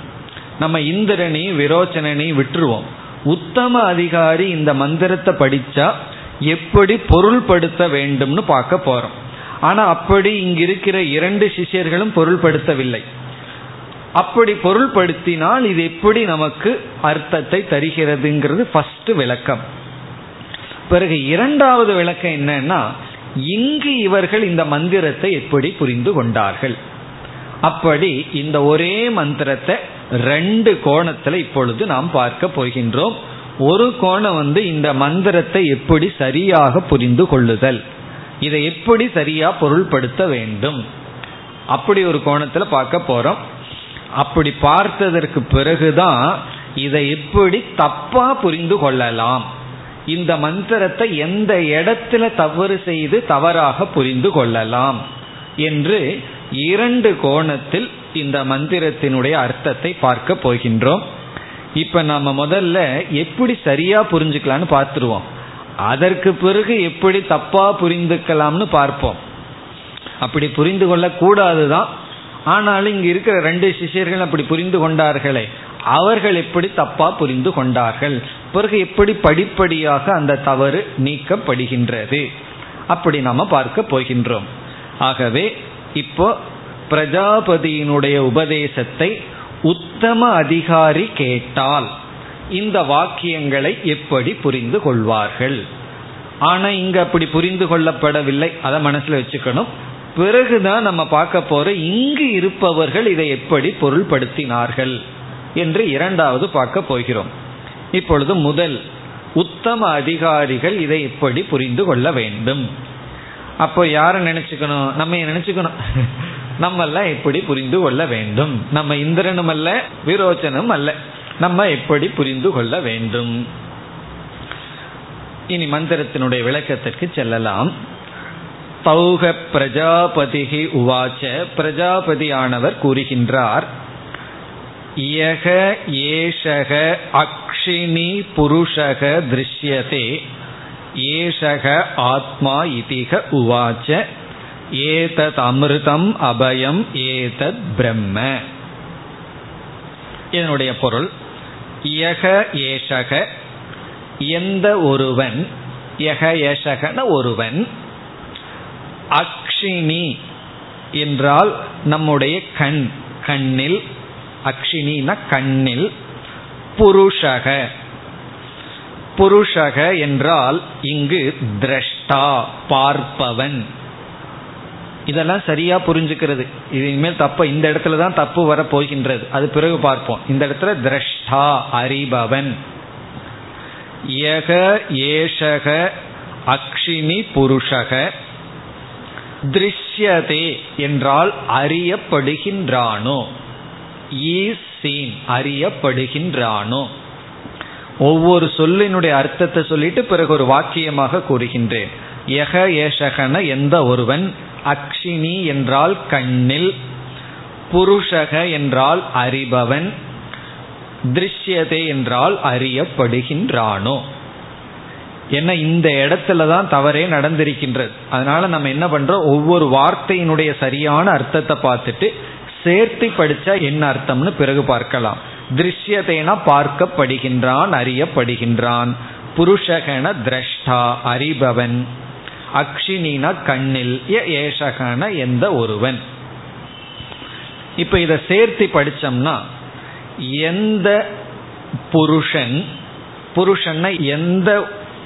நம்ம இந்திரனையும் விரோச்சனையும் விட்டுருவோம். உத்தம அதிகாரி இந்த மந்திரத்தை படிச்சா எப்படி பொருள்படுத்த வேண்டும்னு பார்க்க போறோம். ஆனா அப்படி இங்கிருக்கிற இரண்டு சிஷியர்களும் பொருள்படுத்தவில்லை. அப்படி பொருள்படுத்தினால் இது எப்படி நமக்கு அர்த்தத்தை தருகிறதுங்கிறது ஃபர்ஸ்ட் விளக்கம். பிறகு இரண்டாவது விளக்கம் என்னன்னா இங்கு இவர்கள் இந்த மந்திரத்தை எப்படி புரிந்து கொண்டார்கள்? அப்படி இந்த ஒரே மந்திரத்தை ரெண்டு கோணத்துல இப்பொழுது நாம் பார்க்க போகின்றோம். ஒரு கோணம் வந்து இந்த மந்திரத்தை எப்படி சரியாக புரிந்து கொள்ளுதல் இதை எப்படி சரியா பொருள்படுத்த வேண்டும்? அப்படி ஒரு கோணத்துல பார்க்க போறோம். அப்படி பார்த்ததற்கு பிறகுதான் இதை எப்படி தப்பா புரிந்து கொள்ளலாம். இந்த மந்திரத்தை எந்த இடத்துல தவறு செய்து தவறாக புரிந்து கொள்ளலாம் என்று இரண்டு கோணத்தில் இந்த மந்திரத்தினுடைய அர்த்தத்தை பார்க்க போகின்றோம். இப்ப நம்ம முதல்ல எப்படி சரியா புரிஞ்சுக்கலாம்னு பார்த்துருவோம். அதற்கு பிறகு எப்படி தப்பா புரிந்துக்கலாம்னு பார்ப்போம். அப்படி புரிந்து கொள்ளக்கூடாது தான் ஆனாலும் இங்க இருக்கிற ரெண்டு சிஷியர்கள் அப்படி புரிந்து கொண்டார்களே அவர்கள் எப்படி தப்பா புரிந்து கொண்டார்கள்? பிறகு எப்படி படிப்படியாக அந்த தவறு நீக்கப்படுகின்றது? அப்படி நாம பார்க்க போகின்றோம். ஆகவே இப்போ பிரஜாபதியினுடைய உபதேசத்தை உத்தம அதிகாரி கேட்டால் இந்த வாக்கியங்களை எப்படி புரிந்து கொள்வார்கள்? ஆனா இங்க அப்படி புரிந்து கொள்ளப்படவில்லை. அதை மனசுல வச்சுக்கணும். பிறகுதான் நம்ம பார்க்க போற இங்கு இருப்பவர்கள் இதை எப்படி பொருள்படுத்தினார்கள் என்று இரண்டாவது பார்க்க போகிறோம். இப்பொழுது முதல் உத்தம அதிகாரிகள் இதை எப்படி புரிந்து கொள்ள வேண்டும்? அப்போ யாரை நினைச்சுக்கணும்? நம்ம நினைச்சுக்கணும்? நம்ம எல்லாம் எப்படி புரிந்து கொள்ள வேண்டும்? நம்ம இந்திரனும் அல்ல விரோச்சனும் அல்ல. நம்ம எப்படி புரிந்து கொள்ள வேண்டும்? இனி மந்திரத்தினுடைய விளக்கத்திற்கு செல்லலாம். தௌக பிரஜாபதிகி உவாச்ச. பிரஜாபதியானவர் கூறுகின்றார் யக ஏஷக அக்ஷினி புருஷக திருஷ்யதே. ஏஷக ஆத்மா இதிக உவாச்ச. ஏதத் அமிர்தம் அபயம் ஏதத் பிரம்ம. இதனுடைய பொருள் யக ஏஷக எந்த ஒருவன் யக ஏஷகன ஒருவன் அக்ஷினி என்றால் நம்முடைய கண் கண்ணில் அக்ஷினின கண்ணில் புருஷக. புருஷக என்றால் இங்கு திரஷ்டா பார்ப்பவன். இதெல்லாம் சரியா புரிஞ்சுக்கிறது. இது இனிமேல் தப்ப இந்த இடத்துல தான் தப்பு வர போகின்றது. அது பிறகு பார்ப்போம். இந்த இடத்துல திரஷ்டா அறிபவன். ஏக ஏஷக அக்ஷினி புருஷக. திருஷ்யதே என்றால் அறியப்படுகின்றானோ? ஈசீன் அறியப்படுகின்றானோ? ஒவ்வொரு சொல்லினுடைய அர்த்தத்தை சொல்லிட்டு பிறகு ஒரு வாக்கியமாக கூறுகின்றேன். எக ஏஷகன எந்த ஒருவன்? அக்ஷினி என்றால் கண்ணில் புருஷக என்றால் அறிபவன் திருஷ்யதே என்றால் அறியப்படுகின்றானோ? ஏன்னா இந்த இடத்துல தான் தவறே நடந்திருக்கின்றது. அதனால நம்ம என்ன பண்றோம்? ஒவ்வொரு வார்த்தையினுடைய சரியான அர்த்தத்தை பார்த்துட்டு சேர்த்து படிச்சா என்ன அர்த்தம்னு பிறகு பார்க்கலாம். திருஷ்யத்தைனா பார்க்கப்படுகின்றான் அறியப்படுகின்றான். புருஷகன திரஷ்டா அறிபவன். அக்ஷினின கண்ணில் ஏஷகன எந்த ஒருவன். இப்ப இதை சேர்த்து படிச்சோம்னா எந்த புருஷன் புருஷன்னா எந்த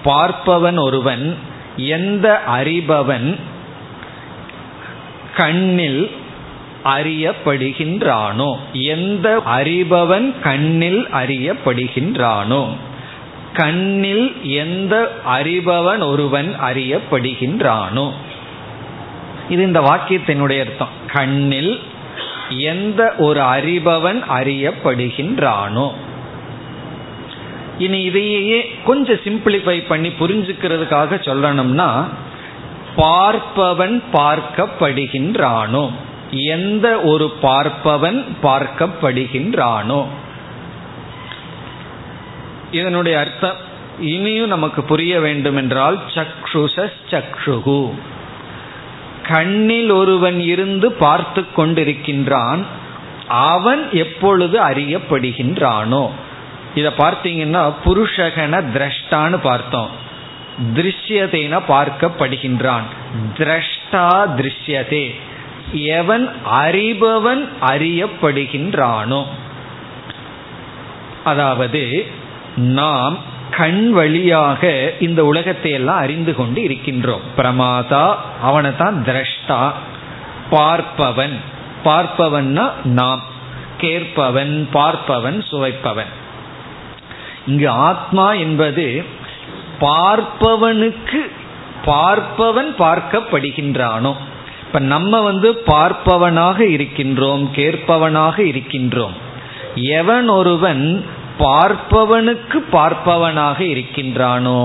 பார்ப்பவன் ஒருவன் எந்த அறிபவன் கண்ணில் அறியப்படுகின்றானோ எந்த அறிபவன் கண்ணில் அறியப்படுகின்றானோ கண்ணில் எந்த அறிபவன் ஒருவன் அறியப்படுகின்றானோ. இது இந்த வாக்கியத்தினுடைய அர்த்தம். கண்ணில் எந்த ஒரு அறிபவன் அறியப்படுகின்றானோ. இனி இதையே கொஞ்சம் சிம்பிளிஃபை பண்ணி புரிஞ்சுக்கிறதுக்காக சொல்லணும்னா பார்ப்பவன் பார்க்கப்படுகின்றானோ? எந்த ஒரு பார்ப்பவன் பார்க்கப்படுகின்றானோ? இதனுடைய அர்த்தம் இனியும் நமக்கு புரிய வேண்டும் என்றால் சக்ஷுஷ சக்ஷுகு. கண்ணில் ஒருவன் இருந்து பார்த்து கொண்டிருக்கின்றான் அவன் எப்பொழுது அறியப்படுகின்றானோ? இத பார்த்தீங்கன்னா புருஷகன திரஷ்டான்னு பார்த்தோம். திருஷ்யதேன பார்க்கப்படுகின்றான். திரஷ்டா திருஷ்யதே. எவன் அறிபவன் அறியப்படுகின்றானோ. அதாவது நாம் கண் வழியாக இந்த உலகத்தை எல்லாம் அறிந்து கொண்டு இருக்கின்றோம். பிரமாதா அவனை தான் திரஷ்டா. பார்ப்பவன். பார்ப்பவன்னா நாம். கேட்பவன் பார்ப்பவன் சுவைப்பவன். இங்கு ஆத்மா என்பது பார்ப்பவனுக்கு பார்ப்பவன் பார்க்கப்படுகின்றானோ. இப்ப நம்ம வந்து பார்ப்பவனாக இருக்கின்றோம் கேட்பவனாக இருக்கின்றோம். எவன் ஒருவன் பார்ப்பவனுக்கு பார்ப்பவனாக இருக்கின்றானோ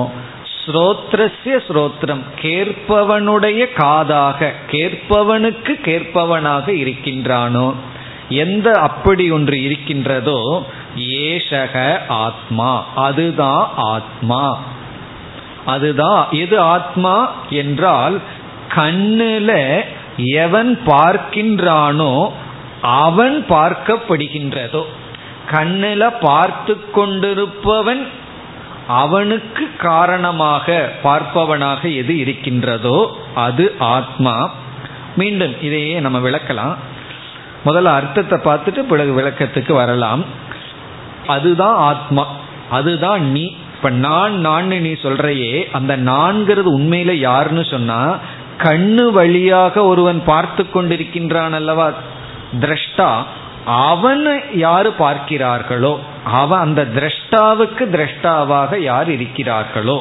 ஸ்ரோத்ரஸ்ய ஸ்ரோத்ரம் கேட்பவனுடைய காதாக கேட்பவனுக்கு கேட்பவனாக இருக்கின்றானோ எந்த அப்படி ஒன்று இருக்கின்றதோ ஏஷக ஆத்மா. அதுதான் ஆத்மா. அதுதான் எது ஆத்மா என்றால் கண்ணுல எவன் பார்க்கின்றானோ அவன் பார்க்கப்படுகின்றதோ. கண்ணில் பார்த்து கொண்டிருப்பவன் அவனுக்கு காரணமாக பார்ப்பவனாக எது இருக்கின்றதோ அது ஆத்மா. மீண்டும் இதையே நம்ம விளக்கலாம். முதல்ல அர்த்தத்தை பார்த்துட்டு பிறகு விளக்கத்துக்கு வரலாம். அதுதான் ஆத்மா. அதுதான் நீ. இப்ப நான் நான் நீ சொல்றையே அந்த நான்கிறது உண்மையில யாருன்னு சொன்னா கண்ணு வழியாக ஒருவன் பார்த்து கொண்டிருக்கின்றான் அல்லவா? திரஷ்டா அவனை யாரு பார்க்கிறார்களோ அவன் அந்த திரஷ்டாவுக்கு திரஷ்டாவாக யார் இருக்கிறார்களோ.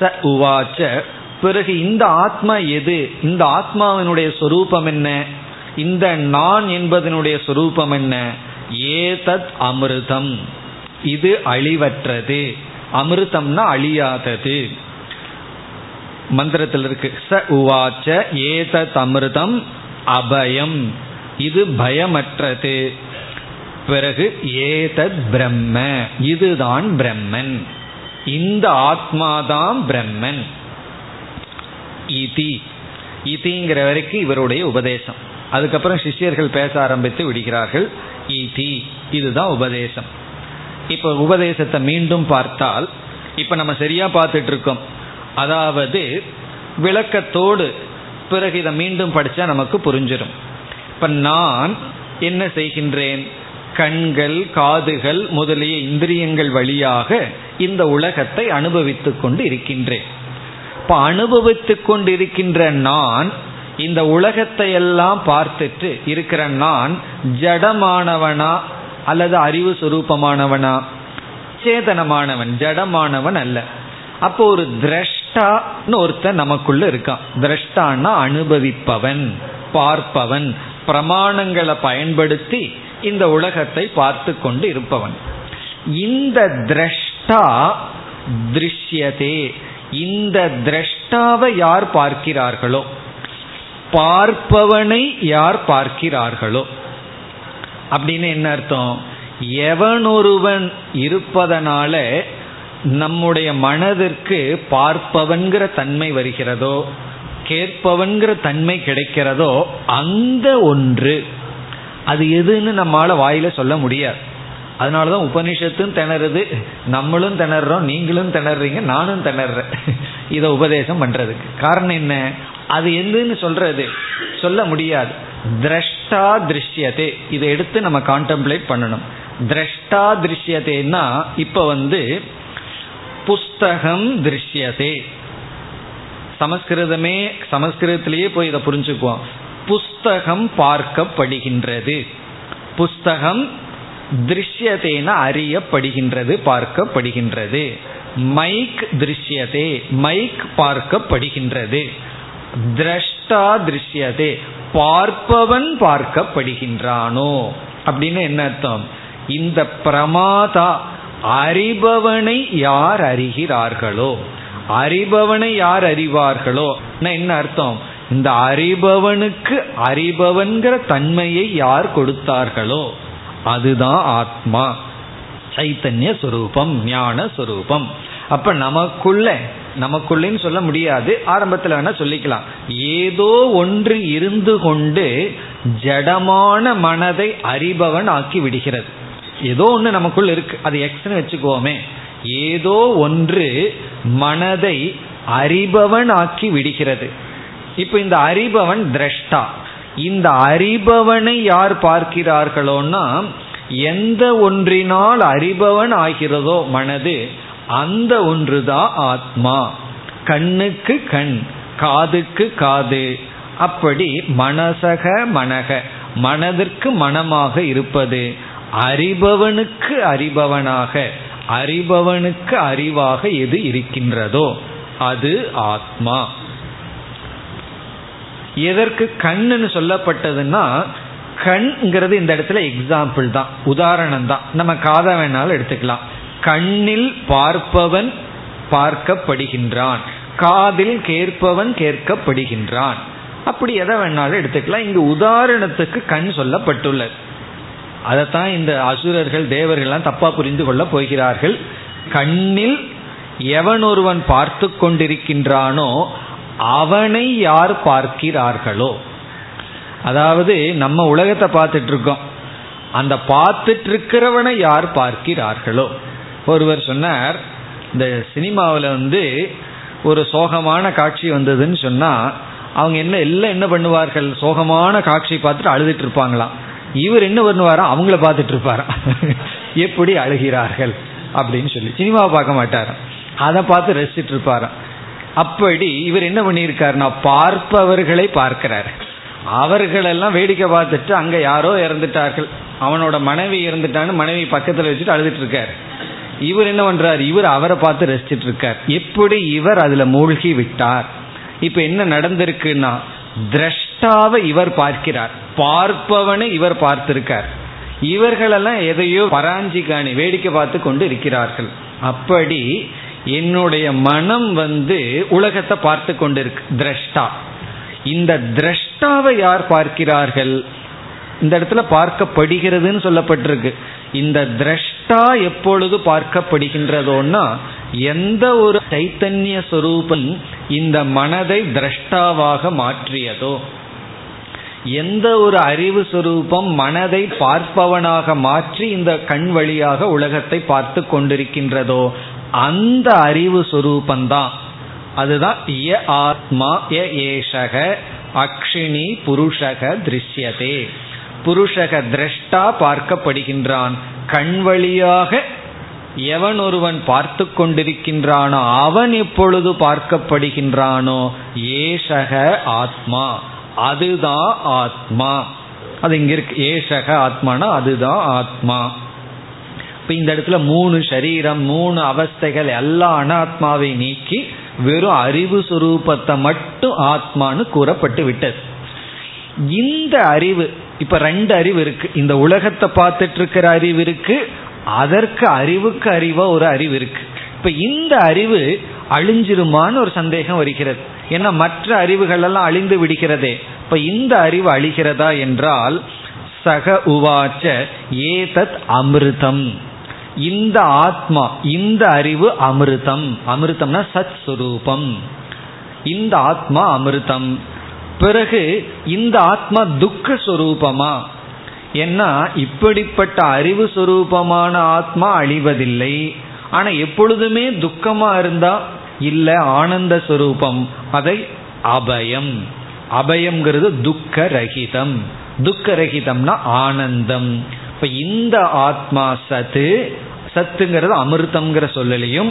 ச உவாச்ச. பிறகு இந்த ஆத்மா எது? இந்த ஆத்மாவினுடைய சொரூபம் என்ன? இந்த நான் என்பதனுடைய சொரூபம் என்ன? ஏதத் அமிர்தம். இது அழிவற்றது. அமிர்தம்னா அழியாதது. மந்திரத்தில் இருக்கு. ச உவாச்ச ஏதத் அமிர்தம் அபயம். இது பயமற்றது. பிறகு ஏதத் பிரம்ம. இதுதான் பிரம்மன். இந்த ஆத்மாதான் பிரம்மன். இதி. இதிங்கிற வரைக்கும் இவருடைய உபதேசம். அதுக்கப்புறம் சிஷ்யர்கள் பேச ஆரம்பித்து விடுகிறார்கள். இதி இதுதான் உபதேசம். இப்போ உபதேசத்தை மீண்டும் பார்த்தால் இப்போ நம்ம சரியா பார்த்துட்டு இருக்கோம் அதாவது விளக்கத்தோடு பிறகு இதை மீண்டும் படித்தா நமக்கு புரிஞ்சிடும் இப்போ நான் என்ன செய்கின்றேன்? கண்கள் காதுகள் முதலிய இந்திரியங்கள் வழியாக இந்த உலகத்தை அனுபவித்து கொண்டு இருக்கின்றேன். இப்போ அனுபவித்து கொண்டிருக்கின்ற நான் இந்த உலகத்தை எல்லாம் பார்த்துட்டு இருக்கிற நான் ஜடமானவனா அல்லது அறிவு சுரூபமானவனா? சேதனமானவன் ஜடமானவன் அல்ல. அப்போ ஒரு திரஷ்டான்னு ஒருத்தன் நமக்குள்ள இருக்கான். திரஷ்டான்னா அனுபவிப்பவன் பார்ப்பவன் பிரமாணங்களை பயன்படுத்தி இந்த உலகத்தை பார்த்து கொண்டு இருப்பவன். இந்த திரஷ்டா திருஷ்யதே. இந்த திரஷ்டாவை யார் பார்க்கிறார்களோ பார்ப்பவனை யார் பார்க்கிறார்களோ. அப்படின்னு என்ன அர்த்தம்? எவனொருவன் இருப்பதனால நம்முடைய மனதிற்கு பார்ப்பவன்கிற தன்மை வருகிறதோ கேட்பவன்கிற தன்மை கிடைக்கிறதோ அந்த ஒன்று. அது எதுன்னு நம்மளால வாயில சொல்ல முடியாது. அதனாலதான் உபனிஷத்தும் திணறுது நம்மளும் திணறோம் நீங்களும் திணறீங்க நானும் திணறேன். இதை உபதேசம் பண்றதுக்கு. காரணம் என்ன? அது எதுன்னு சொல்றது? சொல்ல முடியாது. திரஷ்டா திருஷ்யதே. இதை எடுத்து நம்ம கான்டெம்ப்ளேட் பண்ணணும். திரஷ்டா திருஷ்யதேன்னா இப்ப வந்து புஸ்தகம் திருஷ்யதே. சமஸ்கிருதமே சமஸ்கிருதத்திலேயே போய் இதை புரிஞ்சுக்குவோம். புஸ்தகம் பார்க்கப்படுகின்றது. புஸ்தகம் திருஷ்யதேன அறியப்படுகின்றது பார்க்கப்படுகின்றது. மைக் திருஷ்யதே. மைக் பார்க்கப்படுகின்றது. திரஷ்டா திருஷ்யதே. பார்ப்பவன் பார்க்கப்படுகின்றானோ. அப்படின்னு என்ன அர்த்தம்? இந்த பிரமாதா அறிபவனை யார் அறிகிறார்களோ. அறிபவனை யார் அறிவார்களோ? என்ன அர்த்தம்? இந்த அறிபவனுக்கு அறிபவன்கிற தன்மையை யார் கொடுத்தார்களோ. அதுதான் ஆத்மா. சைத்தன்ய சுரூபம் ஞான சுரூபம். அப்ப நமக்குள்ள நமக்குள்ளேன்னு சொல்ல முடியாது. ஆரம்பத்தில் வேணா சொல்லிக்கலாம். ஏதோ ஒன்று இருந்து கொண்டு ஜடமான மனதை அறிபவன் ஆக்கி விடுகிறது. ஏதோ ஒன்று நமக்குள் இருக்கு. அது எக்ஸ்னு வச்சுக்கோமே ஏதோ ஒன்று மனதை அறிபவன் ஆக்கி விடுகிறது. இப்போ இந்த அறிபவன் திரஷ்டா. இந்த அறிபவனை யார் பார்க்கிறார்களோன்னா எந்த ஒன்றினால் அறிபவன் ஆகிறதோ மனது அந்த ஒன்றுதான் ஆத்மா. கண்ணுக்கு கண் காதுக்கு காது. அப்படி மனசக மனக மனதிற்கு மனமாக இருப்பது அறிபவனுக்கு அறிபவனாக அறிபவனுக்கு அறிவாக எது இருக்கின்றதோ அது ஆத்மா. எதற்கு கண்ணுன்னு சொல்லப்பட்டதுன்னா கண்ங்கிறது இந்த இடத்துல எக்ஸாம்பிள் தான் உதாரணம் தான் நம்ம காதை வேணாலும் எடுத்துக்கலாம். கண்ணில் பார்ப்பவன் பார்க்கப்படுகின்றான். காதில் கேட்பவன் கேட்கப்படுகின்றான். அப்படி எதை வேணாலும் எடுத்துக்கலாம். இங்கு உதாரணத்துக்கு கண் சொல்லப்பட்டுள்ளது. அதைத்தான் இந்த அசுரர்கள் தேவர்கள்லாம் தப்பா புரிந்து கொள்ள போகிறார்கள். கண்ணில் எவன் ஒருவன் பார்த்து கொண்டிருக்கின்றானோ அவனை யார் பார்க்கிறார்களோ. அதாவது நம்ம உலகத்தை பார்த்துட்டு இருக்கோம். அந்த பார்த்துட்டு இருக்கிறவனை யார் பார்க்கிறார்களோ. ஒருவர் சொன்னார் இந்த சினிமாவில் வந்து ஒரு சோகமான காட்சி வந்ததுன்னு சொன்னால் அவங்க என்ன எல்லாம் என்ன பண்ணுவார்கள்? சோகமான காட்சி பார்த்துட்டு அழுதுட்டு இருப்பாங்களாம் இவர் என்ன பண்ணுவாரா? அவங்கள பார்த்துட்டு இருப்பாரா? எப்படி அழுகிறார்கள்? அப்படின்னு சொல்லி. சினிமாவை பார்க்க மாட்டாராம் அதை பார்த்து ரசிச்சுட்டு இருப்பாராம் அப்படி இவர் என்ன பண்ணியிருக்காருன்னா பார்ப்பவர்களை பார்க்கிறார். அவர்களெல்லாம் வேடிக்கை பார்த்துட்டு அங்கே யாரோ இறந்துட்டார்கள். அவனோட மனைவி இறந்துட்டான்னு மனைவி பக்கத்தில் வச்சுட்டு அழுதுட்டு இருக்காரு. இவர் என்ன பண்றார்? இவர் அவரை பார்த்து ரசிச்சிட்டு இருக்கார் எப்படி இவர் அதுல மூழ்கி விட்டார்? இப்ப என்ன நடந்திருக்குன்னா திரஷ்டாவை இவர் பார்க்கிறார். பார்ப்பவனை இவர் பார்த்திருக்கார். இவர்களெல்லாம் எதையோ பராஞ்சி காணி வேடிக்கை பார்த்து கொண்டு இருக்கிறார்கள். அப்படி என்னுடைய மனம் வந்து உலகத்தை பார்த்து கொண்டிருக்கு திரஷ்டா. இந்த திரஷ்டாவை யார் பார்க்கிறார்கள்? இந்த இடத்துல பார்க்கப்படுகிறதுன்னு சொல்லப்பட்டிருக்கு. இந்த திரஷ்டா எப்பொழுது பார்க்கப்படுகின்றதோன்னா எந்த ஒரு சைத்தன்ய சொரூபம் இந்த மனதை திரஷ்டாவாக மாற்றியதோ எந்த ஒரு அறிவு சுரூபம் மனதை பார்ப்பவனாக மாற்றி இந்த கண் வழியாக உலகத்தை பார்த்து கொண்டிருக்கின்றதோ அந்த அறிவு சுரூபந்தான் அதுதான் ய ஆத்மா ய ஏஷக அக்ஷினி புருஷக திருஷ்யதே. புருஷக திரஷ்டா பார்க்கப்படுகின்றான். கண் வழியாக எவன் ஒருவன் பார்த்து கொண்டிருக்கின்றானோ அவன் எப்பொழுது பார்க்கப்படுகின்றானோ ஏஷக ஆத்மா. அதுதான் ஆத்மா. அது இங்க இருக்கு. ஏஷக ஆத்மானா அதுதான் ஆத்மா. இப்ப இந்த இடத்துல மூணு சரீரம் மூணு அவஸ்தைகள் எல்லா அனாத்மாவை நீக்கி வெறும் அறிவு சுரூபத்தை மட்டும் ஆத்மான்னு கூறப்பட்டு விட்டது. இந்த அறிவு இப்ப ரெண்டு அறிவு இருக்கு. இந்த உலகத்தை பார்த்துட்டு இருக்கிற அறிவு இருக்கு. அதற்கு அறிவுக்கு அறிவா ஒரு அறிவு இருக்கு. இப்ப இந்த அறிவு அழிஞ்சிருமான்னு ஒரு சந்தேகம் வருகிறது. ஏன்னா மற்ற அறிவுகள் எல்லாம் அழிந்து விடுகிறதே. இப்ப இந்த அறிவு அழிகிறதா என்றால் சக உவாச்ச ஏதத் அமிர்தம். இந்த ஆத்மா இந்த அறிவு அமிர்தம். அமிர்தம்னா சத் சுரூபம் இந்த ஆத்மா அமிர்தம். பிறகு இந்த ஆத்மா துக்க சுரூபமா? ஏன்னா இப்படிப்பட்ட அறிவு சுரூபமான ஆத்மா அழிவதில்லை. ஆனா எப்பொழுதுமே துக்கமா இருந்தா இல்ல ஆனந்த சுரூபம். அதை அபயம். அபயம்ங்கிறது துக்க ரகிதம் துக்க ரகிதம்னா ஆனந்தம். இப்ப இந்த ஆத்மா சத்து சத்துங்கிறது அமிர்தம்ங்கிற சொல்லலையும்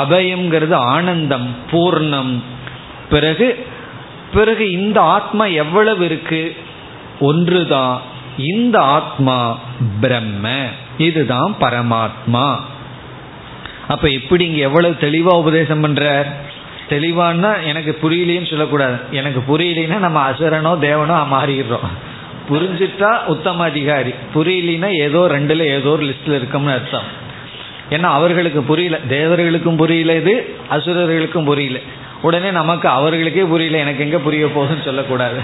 அபயம்ங்கிறது ஆனந்தம் பூர்ணம். பிறகு பிறகு இந்த ஆத்மா எவ்வளவு இருக்கு? ஒன்றுதான். இந்த ஆத்மா பிரம்ம. இதுதான் பரமாத்மா. அப்ப எப்படி இங்க எவ்வளவு தெளிவா உபதேசம் பண்றார்? தெளிவான்னா எனக்கு புரியலேன்னு சொல்லக்கூடாது. எனக்கு புரியலைன்னா நம்ம அசுரனோ தேவனோ மாறிடுறோம். புரிஞ்சுட்டா உத்தம அதிகாரி. புரியலனா ஏதோ ரெண்டுல ஏதோ ஒரு லிஸ்ட்ல இருக்கோம்னு அர்த்தம். ஏன்னா அவர்களுக்கு புரியல. தேவர்களுக்கும் புரியல இது அசுரர்களுக்கும் புரியல. உடனே நமக்கு அவர்களுக்கே புரியல எனக்கு எங்க புரிய போகுதுன்னு சொல்லக்கூடாது.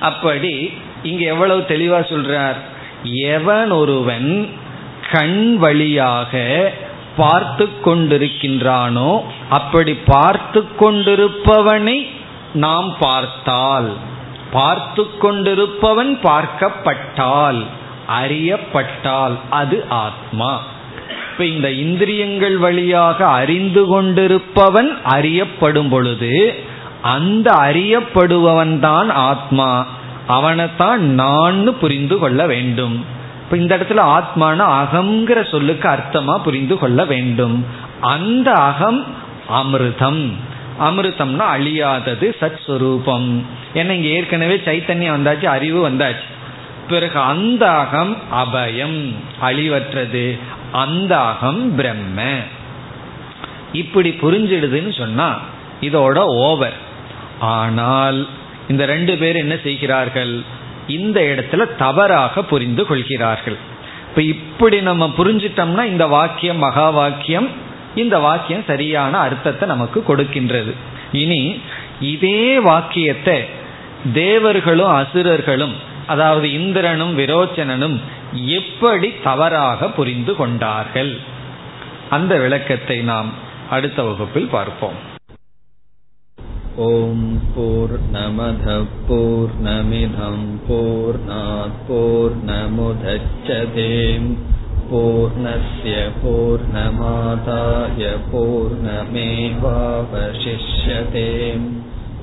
அப்படி இங்க எவ்வளவு தெளிவா சொல்றார்? எவன் ஒருவன் கண் வழியாக பார்த்து கொண்டிருக்கின்றானோ அப்படி பார்த்து கொண்டிருப்பவனை நாம் பார்த்தால். பார்த்து கொண்டிருப்பவன் பார்க்கப்பட்டால் அறியப்பட்டால் அது ஆத்மா. இப்ப இந்த இந்திரியங்கள் வழியாக அறிந்து கொண்டிருப்பவன் அறியப்படும் பொழுது அந்த அறியப்படுபவன் தான் ஆத்மா. அவனைத்தான் நான் புரிந்து கொள்ள வேண்டும். இப்ப இந்த இடத்துல ஆத்மான அகங்கிற சொல்லுக்கு அர்த்தமா புரிந்து கொள்ள வேண்டும். அந்த அகம் அமிர்தம். அமிர்தம்னா அழியாதது சத் சுரூபம் ஏன்னா இங்க ஏற்கனவே சைத்தன்யம் வந்தாச்சு அறிவு வந்தாச்சு. பிறகு அந்த அகம் அபயம் அழிவற்றது. அந்த அகம் பிரம்ம. இப்படி புரிஞ்சிடுதுன்னு சொன்னா இதோட ஓவர் ஆனால் இந்த ரெண்டு பேர் என்ன செய்கிறார்கள்? இந்த இடத்துல தவறாக புரிந்து கொள்கிறார்கள். இப்ப இப்படி நம்ம புரிஞ்சிட்டோம்னா இந்த வாக்கியம் மகா வாக்கியம் இந்த வாக்கியம் சரியான அர்த்தத்தை நமக்கு கொடுக்கின்றது. இனி இதே வாக்கியத்தை தேவர்களும் அசுரர்களும் அதாவது இந்திரனும் விரோச்சனனும் எப்படி தவறாக புரிந்து கொண்டார்கள் அந்த விளக்கத்தை நாம் அடுத்த வகுப்பில் பார்ப்போம் ॐ पूर्णमधः पूर्णमिधं पूर्णात् पूर्णस्य पूर्णमादाय पूर्णमेवावशिष्यते